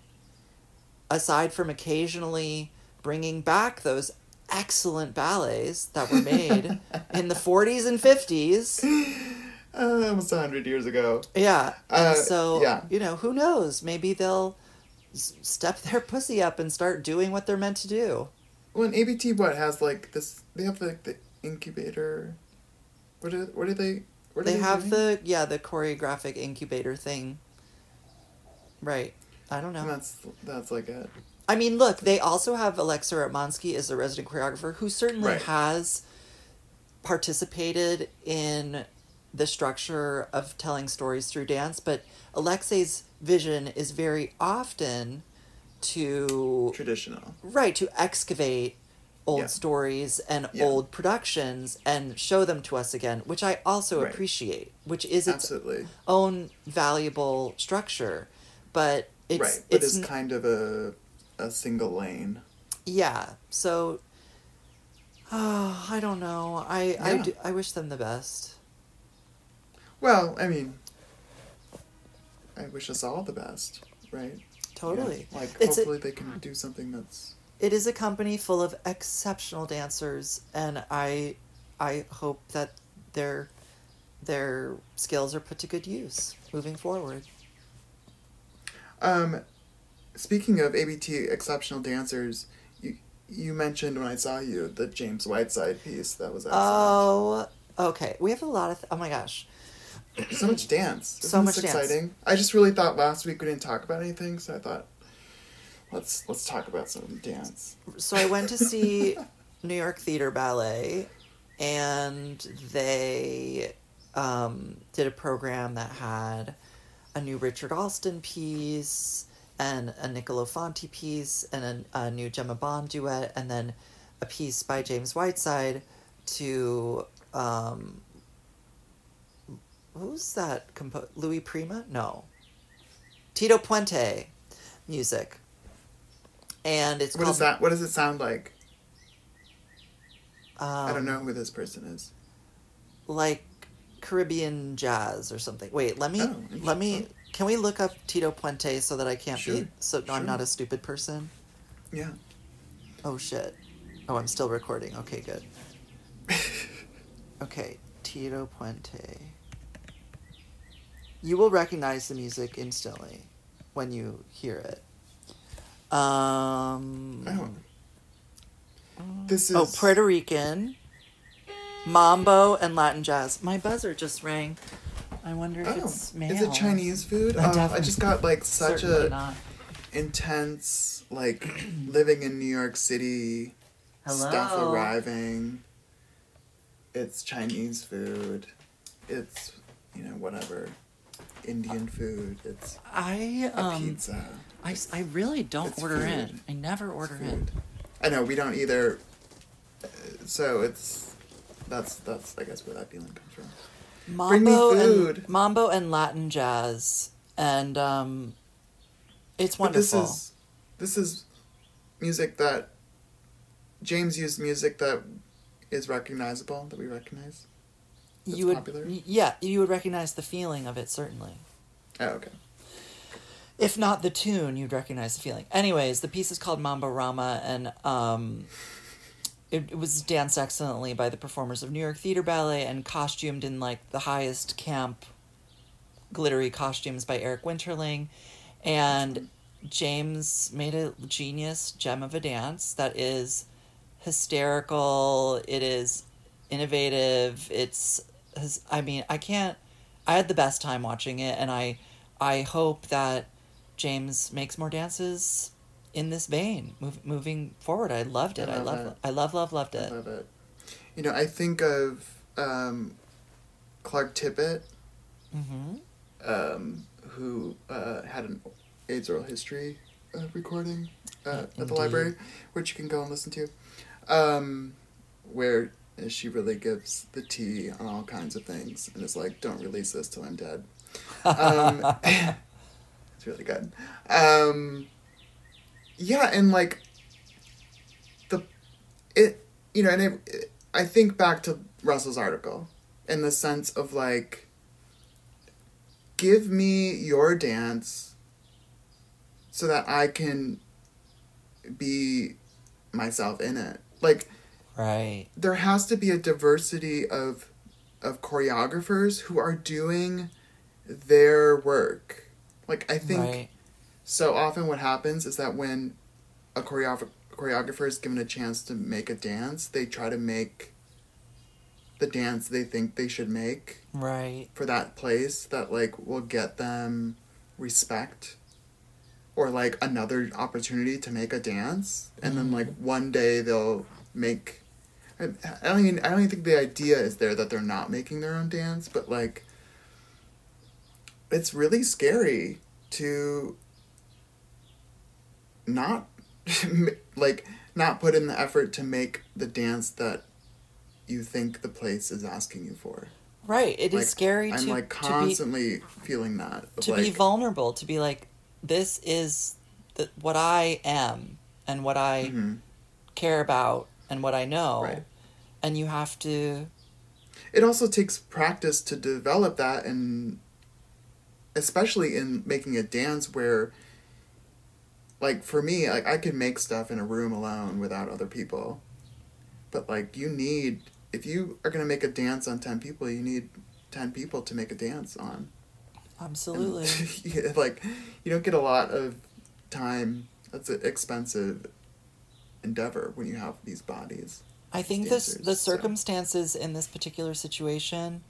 aside from occasionally bringing back those excellent ballets that were made in the 40s and 50s. Uh, almost hundred years ago. Yeah. And Uh, so, yeah. you know, who knows? Maybe they'll step their pussy up and start doing what they're meant to do. Well, and ABT what has like this? They have like the incubator. What are what are they? What are They have doing? the, yeah, the choreographic incubator thing. Right. I don't know. And that's that's like it. I mean, look, they also have Alexei Ratmansky as the resident choreographer who certainly Right. has participated in the structure of telling stories through dance, but Alexei's vision is very often to Traditional. right to excavate old Yeah. stories and Yeah. old productions and show them to us again, which I also Right. appreciate, which is its Absolutely. own valuable structure, but it's right, but it's it's kind of a a single lane. yeah. So, oh, I don't know. I I, do, I wish them the best. Well, I mean, I wish us all the best, right? Totally. Yeah, Like It's a- hopefully they can do something that's It is a company full of exceptional dancers, and I I hope that their their skills are put to good use moving forward. Um, speaking of ABT exceptional dancers, you you mentioned when I saw you the James Whiteside piece that was excellent. Oh, okay. We have a lot of. Th- oh my gosh. So much dance. Isn't So much dance. exciting? I just really thought last week we didn't talk about anything, so I thought let's let's talk about some dance. So I went to see New York Theater Ballet, and they um, did a program that had a new Richard Alston piece and a Nicolo Fonte piece and a, a new Gemma Bond duet, and then a piece by James Whiteside to um, who's that compo- Louis Prima? No, Tito Puente music. And it's What called is that? What does it sound like? Um, I don't know who this person is. Like Caribbean jazz or something. Wait, let me Oh, let me. Can we look up Tito Puente so that I can't be so no, I'm not a stupid person. Yeah. Oh shit. Oh, I'm still recording. Okay, good. Okay, Tito Puente. You will recognize the music instantly. when you hear it. Um, I. This is oh, Puerto Rican, mambo, and Latin jazz. My buzzer just rang. I wonder if Oh, it's mail. is it Chinese food? I Oh, I just got like such a not. intense like living in New York City Hello. stuff arriving. It's Chinese food. It's you know whatever Indian food. It's I a um pizza. I, I really don't order food. in. I never order in. I know we don't either. uh, So it's that's that's I guess where that feeling comes from. Bring me Mambo food. and mambo and Latin jazz, and um, it's But this wonderful. is this is music that James used music that is recognizable that we recognize. That's you would, popular? yeah, you would recognize the feeling of it certainly. Oh, okay. If not the tune, you'd recognize the feeling. Anyways, the piece is called Mambo Rama, and um, it, it was danced excellently by the performers of New York Theater Ballet and costumed in like the highest camp, glittery costumes by Eric Winterling, and James made a genius gem of a dance that is hysterical. It is innovative. It's, has, I mean, I can't. I had the best time watching it, and I, I hope that James makes more dances in this vein, move, moving forward. I loved it. I I love love. it. I love. Love. Loved I it. love it. You know, I think of um, Clark Tippett, Mm-hmm. um, who uh, had an AIDS oral history uh, recording uh, at the library, which you can go and listen to, um, where she really gives the tea on all kinds of things and is like, "Don't release this till I'm dead." Um, it's really good. Um, yeah, and like the it you know, and it, I think back to Russell's article in the sense of like give me your dance so that I can be myself in it. Like Right. there has to be a diversity of of choreographers who are doing their work. Like I think right. so often what happens is that when a choreographer choreographer is given a chance to make a dance, they try to make the dance they think they should make Right. for that place that like will get them respect or like another opportunity to make a dance and then mm-hmm. like one day they'll make I, I don't even I don't even think the idea is there that they're not making their own dance but like it's really scary to not like not put in the effort to make the dance that you think the place is asking you for. Right. It is Like, scary I'm to like to be constantly feeling that. to like, be vulnerable. To be like, this is the, what I am and what I mhm. care about and what I know, Right. And you have to. It also takes practice to develop that, and especially in making a dance where, like for me, like I can make stuff in a room alone without other people, but like you need if you are gonna make a dance on ten people, you need ten people to make a dance on. Absolutely. yeah, like you don't get a lot of time. That's an expensive endeavor when you have these bodies. I think this the so. circumstances in this particular situation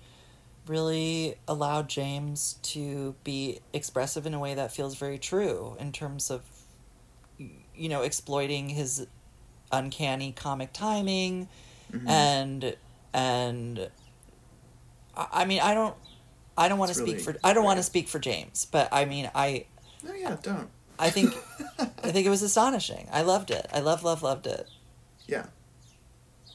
really allowed James to be expressive in a way that feels very true in terms of you know exploiting his uncanny comic timing Mhm. and and I I mean I don't I don't want to speak really for I don't want to speak for James but I mean I No, yeah, don't. I think I think it was astonishing. I loved it. I love love loved it. Yeah.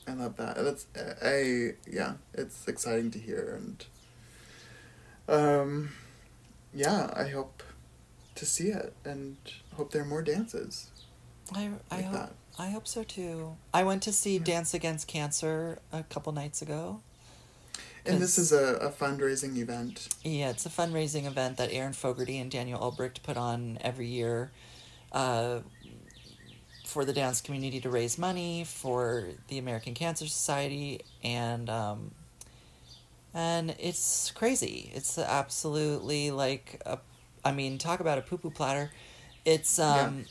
I love that. That's I yeah, it's exciting to hear and um yeah, I hope to see it and hope there are more dances. I I Like hope that. I hope so too. I went to see Yeah. Dance Against Cancer a couple nights ago. And this is a, a fundraising event. Yeah, it's a fundraising event that Erin Fogarty and Daniel Ulbricht put on every year uh, for the dance community to raise money for the American Cancer Society, and um, and it's crazy. It's absolutely like a I mean, talk about a poo poo platter. It's um,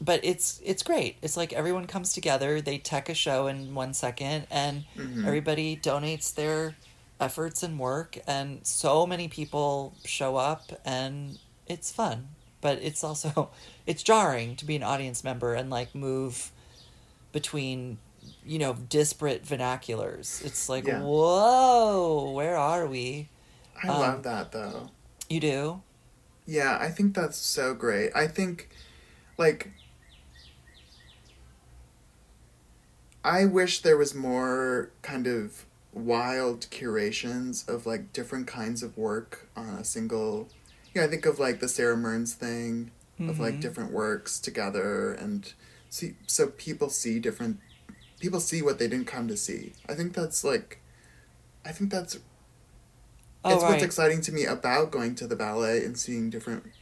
but it's it's great. It's like everyone comes together. They tech a show in one second, and Mhm. everybody donates their efforts and work, and so many people show up, and it's fun. But it's also it's jarring to be an audience member and like move between you know disparate vernaculars. It's like Yeah. whoa, where are we? I Um, love that though. You do. Yeah, I think that's so great. I think, like, I wish there was more kind of wild curations of like different kinds of work on a single. Yeah, I think of like the Sara Mearns thing of like Mhm. different works together and see so people see different people see what they didn't come to see. I think that's like I think that's Oh it's right. what's exciting to me about going to the ballet and seeing different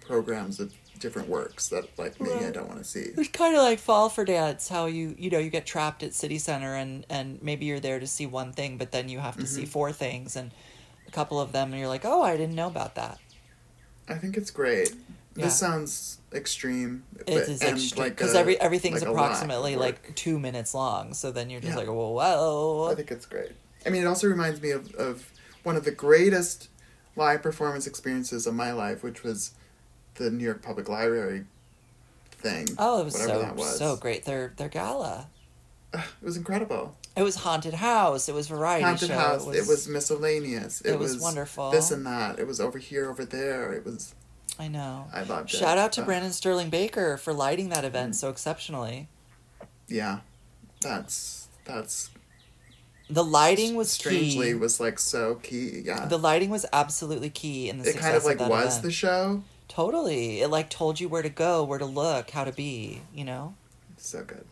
programs of different works that like maybe I don't want to see. It's kind of like Fall for Dance, how you you know you get trapped at City Center and and maybe you're there to see one thing, but then you have to see Mhm. four things and a couple of them, and you're like, oh, I didn't know about that. I think it's great. Yeah. This sounds extreme. It but- is and extreme because a- every everything's like a lot of approximately like two minutes long, so then you're just Yeah. like, whoa, whoa. I think it's great. I mean, it also reminds me of, of one of the greatest live performance experiences of my life, which was the New York Public Library thing. Oh, it was so that was. so great. Their their gala. Ugh, It was incredible. It was haunted house. It was variety Haunted show. house. It was, miscellaneous. It, it was wonderful. This and that. It was over here, over there. It was. I know. I loved it. Shout out to Uh, Brandon Stirling Baker for lighting that event Mm. so exceptionally. Yeah, that's that's The lighting was strangely key. was like so key. Yeah, The lighting was absolutely key in the it kind of like that was event. the show. Totally. It like told you where to go, where to look, how to be, you know? So good.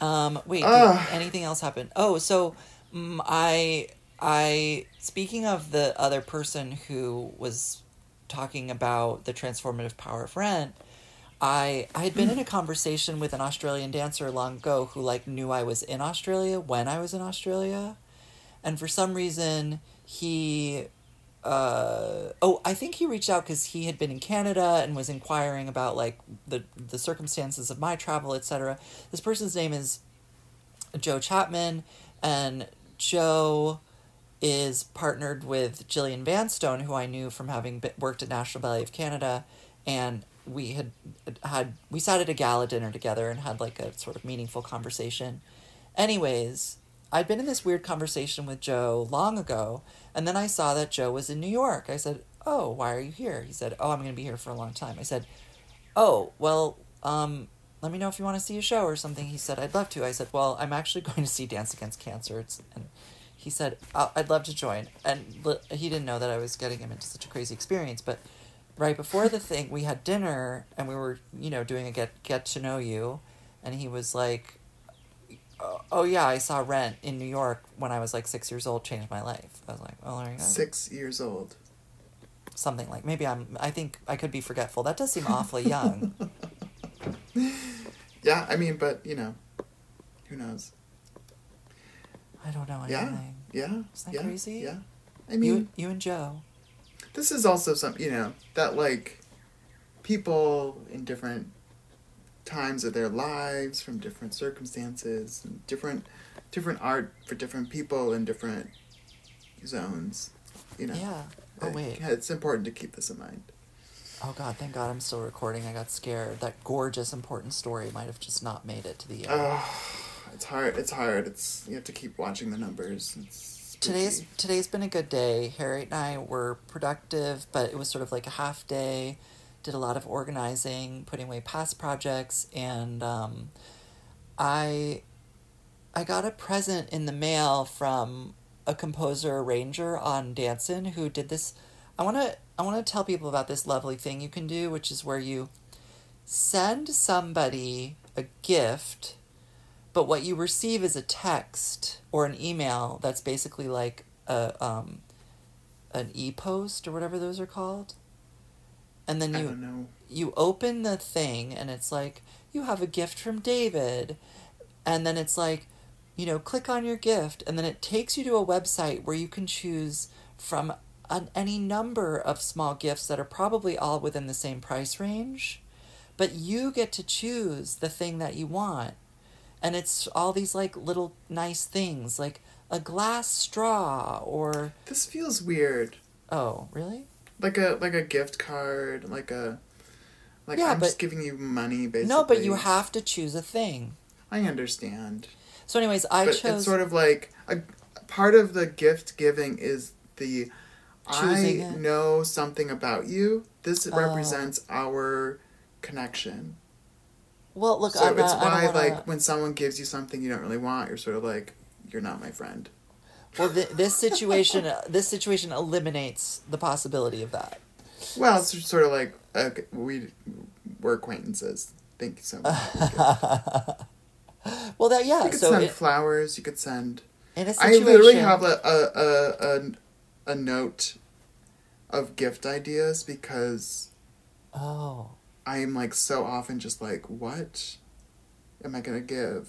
Um wait, anything else happen? Oh, so mm, I I speaking of the other person who was talking about the transformative power of rent, I I had been in a conversation with an Australian dancer long ago who like knew I was in Australia when I was in Australia. And for some reason he uh, oh, I think he reached out because he had been in Canada and was inquiring about like the the circumstances of my travel, etc. This person's name is Joe Chapman, and Joe is partnered with Jillian Vanstone, who I knew from having worked at National Ballet of Canada, and we had had we sat at a gala dinner together and had like a sort of meaningful conversation. Anyways, I'd been in this weird conversation with Joe long ago, and then I saw that Joe was in New York. I said, "Oh, why are you here?" He said, "Oh, I'm going to be here for a long time." I said, "Oh, well, um, let me know if you want to see a show or something." He said, "I'd love to." I said, "Well, I'm actually going to see Dance Against Cancer." It's, and he said, "I- "I'd love to join." And he didn't know that I was getting him into such a crazy experience, but right before the thing, we had dinner and we were, you know, doing a get get to know you, and he was like, "Oh, "Oh yeah, I saw Rent in New York when I was like six years old. Changed my life." I was like, "Oh, there you go." Six years old. Something like maybe I'm. I think I could be forgetful. That does seem awfully young. Yeah, I mean, but you know, who knows? I don't know anything. yeah, yeah. Isn't that yeah, crazy? Yeah, I mean, you, you and Joe. this is also some you know that like people in different times of their lives from different circumstances and different different art for different people in different zones you know Yeah. Oh wait. it's important to keep this in mind Oh god, thank God I'm still recording. I got scared. That gorgeous important story might have just not made it to the end. uh, it's hard it's hard it's you have to keep watching the numbers it's. Today's today's been a good day. Harriet and I were productive, but it was sort of like a half day. Did a lot of organizing, putting away past projects, and um, I I got a present in the mail from a composer arranger on Dancin' who did this. I want to I want to tell people about this lovely thing you can do, which is where you send somebody a gift, but what you receive is a text or an email that's basically like a um, an e post or whatever those are called. And then you you open the thing and it's like you have a gift from David and then it's like you know click on your gift and then it takes you to a website where you can choose from an, any number of small gifts that are probably all within the same price range, but you get to choose the thing that you want. And it's all these like little nice things, like a glass straw or This feels weird. oh, really? Like a like a gift card, like a like Yeah, I'm just giving you money basically. No, but you have to choose a thing. I understand. So, anyways, I but chose. it's sort of like a part of the gift giving is the Choosing I it. know something about you. This Oh. represents our connection. well, look, so I'm it's not, why wanna, like when someone gives you something you don't really want, you're sort of like you're not my friend. Well, th- this situation, uh, this situation eliminates the possibility of that. Well, it's sort of like okay, we we're acquaintances. Thank you so much. Well, that yeah. you could So send it, flowers. You could send. in a I situation, I literally have a a, a, a, a note of gift ideas because Oh, I am like so often just like, what am I gonna give?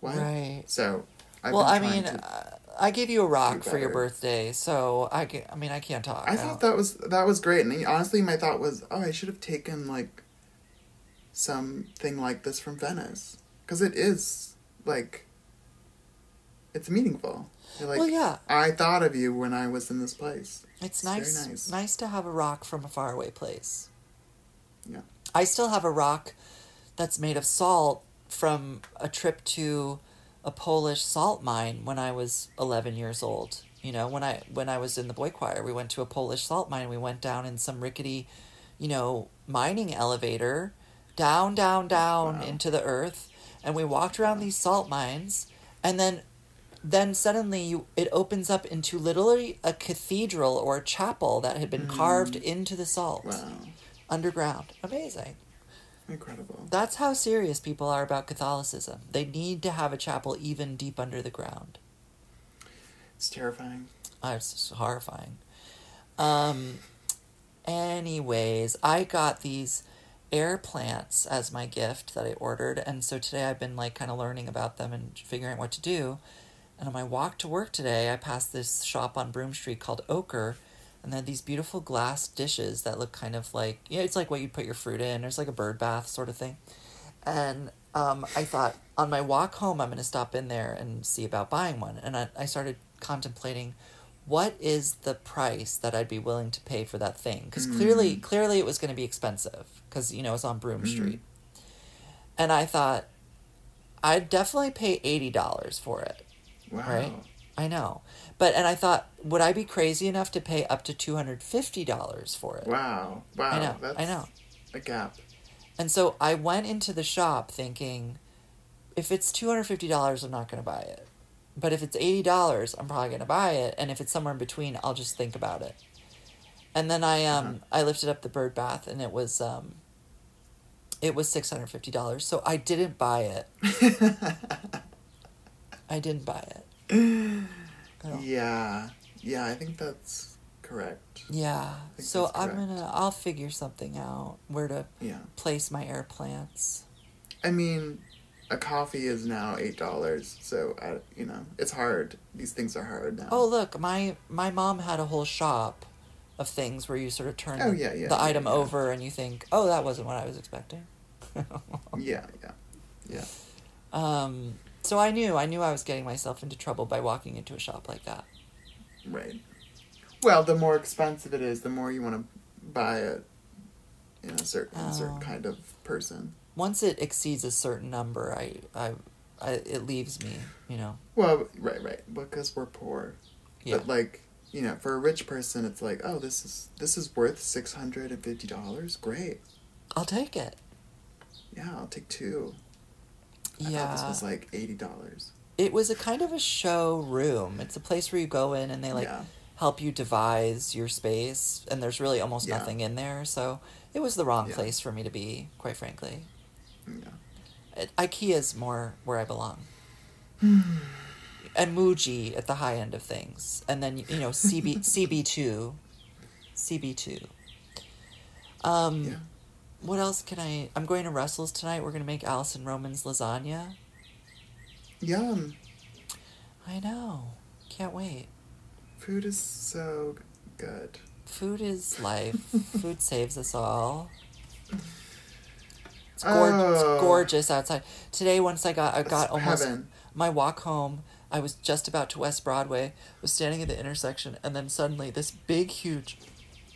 What? right. So, I've well, I mean, to- uh, I gave you a rock for your birthday, so I, ca- I mean, I can't talk. I I thought don't- that was that was great, and honestly, my thought was, oh, I should have taken like something like this from Venice because it is like it's meaningful. You're like, well, yeah, I thought of you when I was in this place. it's very nice, nice. nice to have a rock from a faraway place. Yeah. I still have a rock that's made of salt from a trip to a Polish salt mine when I was 11 years old. You know, when I when I was in the boy choir, we went to a Polish salt mine. And we went down in some rickety, you know, mining elevator, down, down, down Wow. into the earth, and we walked around these salt mines, and then then suddenly you, it opens up into literally a cathedral or a chapel that had been carved mm. into the salt Wow, underground. Amazing. Incredible. That's how serious people are about Catholicism. They need to have a chapel even deep under the ground. It's terrifying. Oh, it's horrifying. Um, anyways, I got these air plants as my gift that I ordered, and so today I've been like kind of learning about them and figuring out what to do. And on my walk to work today, I passed this shop on Broome Street called Ochre, and they had these beautiful glass dishes that look kind of like you know, it's like what you put your fruit in. It's like a bird bath sort of thing. And um, I thought on my walk home, I'm going to stop in there and see about buying one. And I, I started contemplating what is the price that I'd be willing to pay for that thing? Because clearly, clearly, it was going to be expensive because you know it's on Broome Street. And I thought I'd definitely pay eighty dollars for it. Wow. Right. I know, but and I thought, would I be crazy enough to pay up to two hundred fifty dollars for it? Wow. Wow. I know. That's I know. A gap. And so I went into the shop thinking, if it's two hundred fifty dollars, I'm not going to buy it. But if it's eighty dollars, I'm probably going to buy it. And if it's somewhere in between, I'll just think about it. And then I um I lifted up the bird bath, and it was um. It was six hundred fifty dollars, so I didn't buy it. I didn't buy it. Yeah. Yeah, I think that's correct. Yeah. So that's I'm gonna I'll figure something out where to Yeah. place my air plants. I mean, a coffee is now eight dollars, so I, you know it's hard. These things are hard now. Oh look, my my mom had a whole shop of things where you sort of turn Oh, the, yeah, yeah, the yeah, item over and you think, oh, that wasn't what I was expecting. yeah, yeah, yeah. Um, so I knew I knew I was getting myself into trouble by walking into a shop like that. Right. Well, the more expensive it is, the more you want to buy it in a certain Oh. certain kind of person. Once it exceeds a certain number, I, I, I it leaves me. You know. Well, right, right, because we're poor. Yeah. But like, you know, for a rich person, it's like, oh, this is this is worth six hundred and fifty dollars. Great. I'll take it. Yeah, I'll take two. I yeah. thought this was like eighty dollars. It was a kind of a showroom. It's a place where you go in and they like yeah. help you devise your space, and there's really almost Yeah. nothing in there. So it was the wrong Yeah. place for me to be, quite frankly. Yeah. IKEA's more where I belong. and Muji at the high end of things, and then you know CB CB two, CB two. Um, Yeah. What else can I? I'm going to Russell's tonight. We're gonna make Alison Roman's lasagna. Yum. I know, can't wait. Food is so good. Food is life. Food saves us all. It's, gor- it's Oh. gorgeous outside. Today, once I got, I got It's almost heaven. my walk home. I was just about to West Broadway. Was standing at the intersection, and then suddenly this big, huge,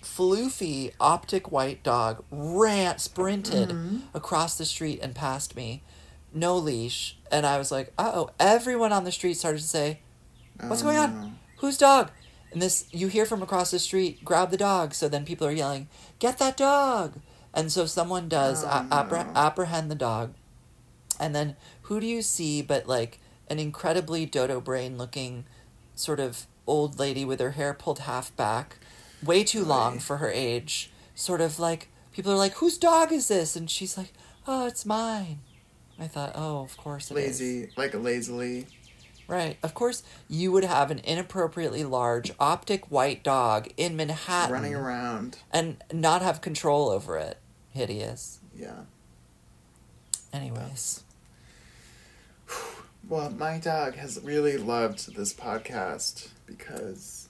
floofy, optic white dog ran, sprinted Mm-hmm. across the street and past me, no leash. And I was like, "Uh oh!" Everyone on the street started to say, What's Oh, going no. on? Whose dog? And this you hear from across the street, grab the dog. So then people are yelling, get that dog. And so someone does Oh, a- appre- no. apprehend the dog. And then who do you see but like an incredibly dodo brain looking sort of old lady with her hair pulled half back, way too long for her age. Sort of like people are like, whose dog is this? And she's like, oh, it's mine. I thought, oh, of course it is. Lazy, like lazily. Right. Of course, you would have an inappropriately large optic white dog in Manhattan running around. and not have control over it. Hideous. Yeah. Anyways. Well, my dog has really loved this podcast because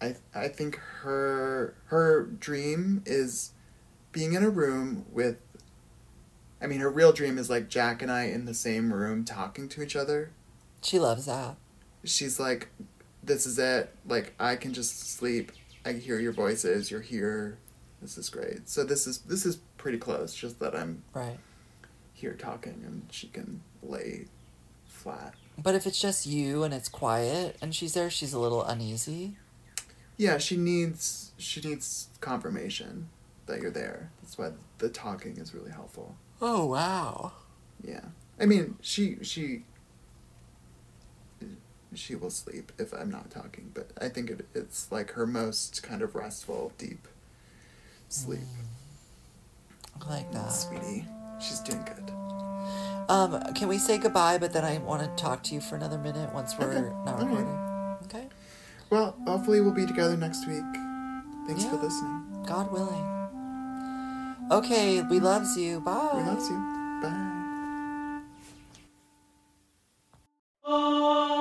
I I think her her dream is being in a room with I mean her real dream is like Jack and I in the same room talking to each other. She loves that. She's like this is it. Like I can just sleep. I hear your voices. You're here. This is great. So this is this is pretty close. Just that I'm Right. here talking and she can lay flat. But if it's just you and it's quiet and she's there, she's a little uneasy. Yeah, she needs she needs confirmation that you're there. That's why the talking is really helpful. Oh, wow. Yeah. I mean, she she she will sleep if I'm not talking, but I think it, it's like her most kind of restful, deep sleep. I like that. Sweetie, she's doing good. Um, can we say goodbye, but then I want to talk to you for another minute once we're Okay. not right. Well, hopefully we'll be together next week. Thanks yeah. for listening. God willing. Okay, we loves you. Bye. We loves you. Bye. Oh.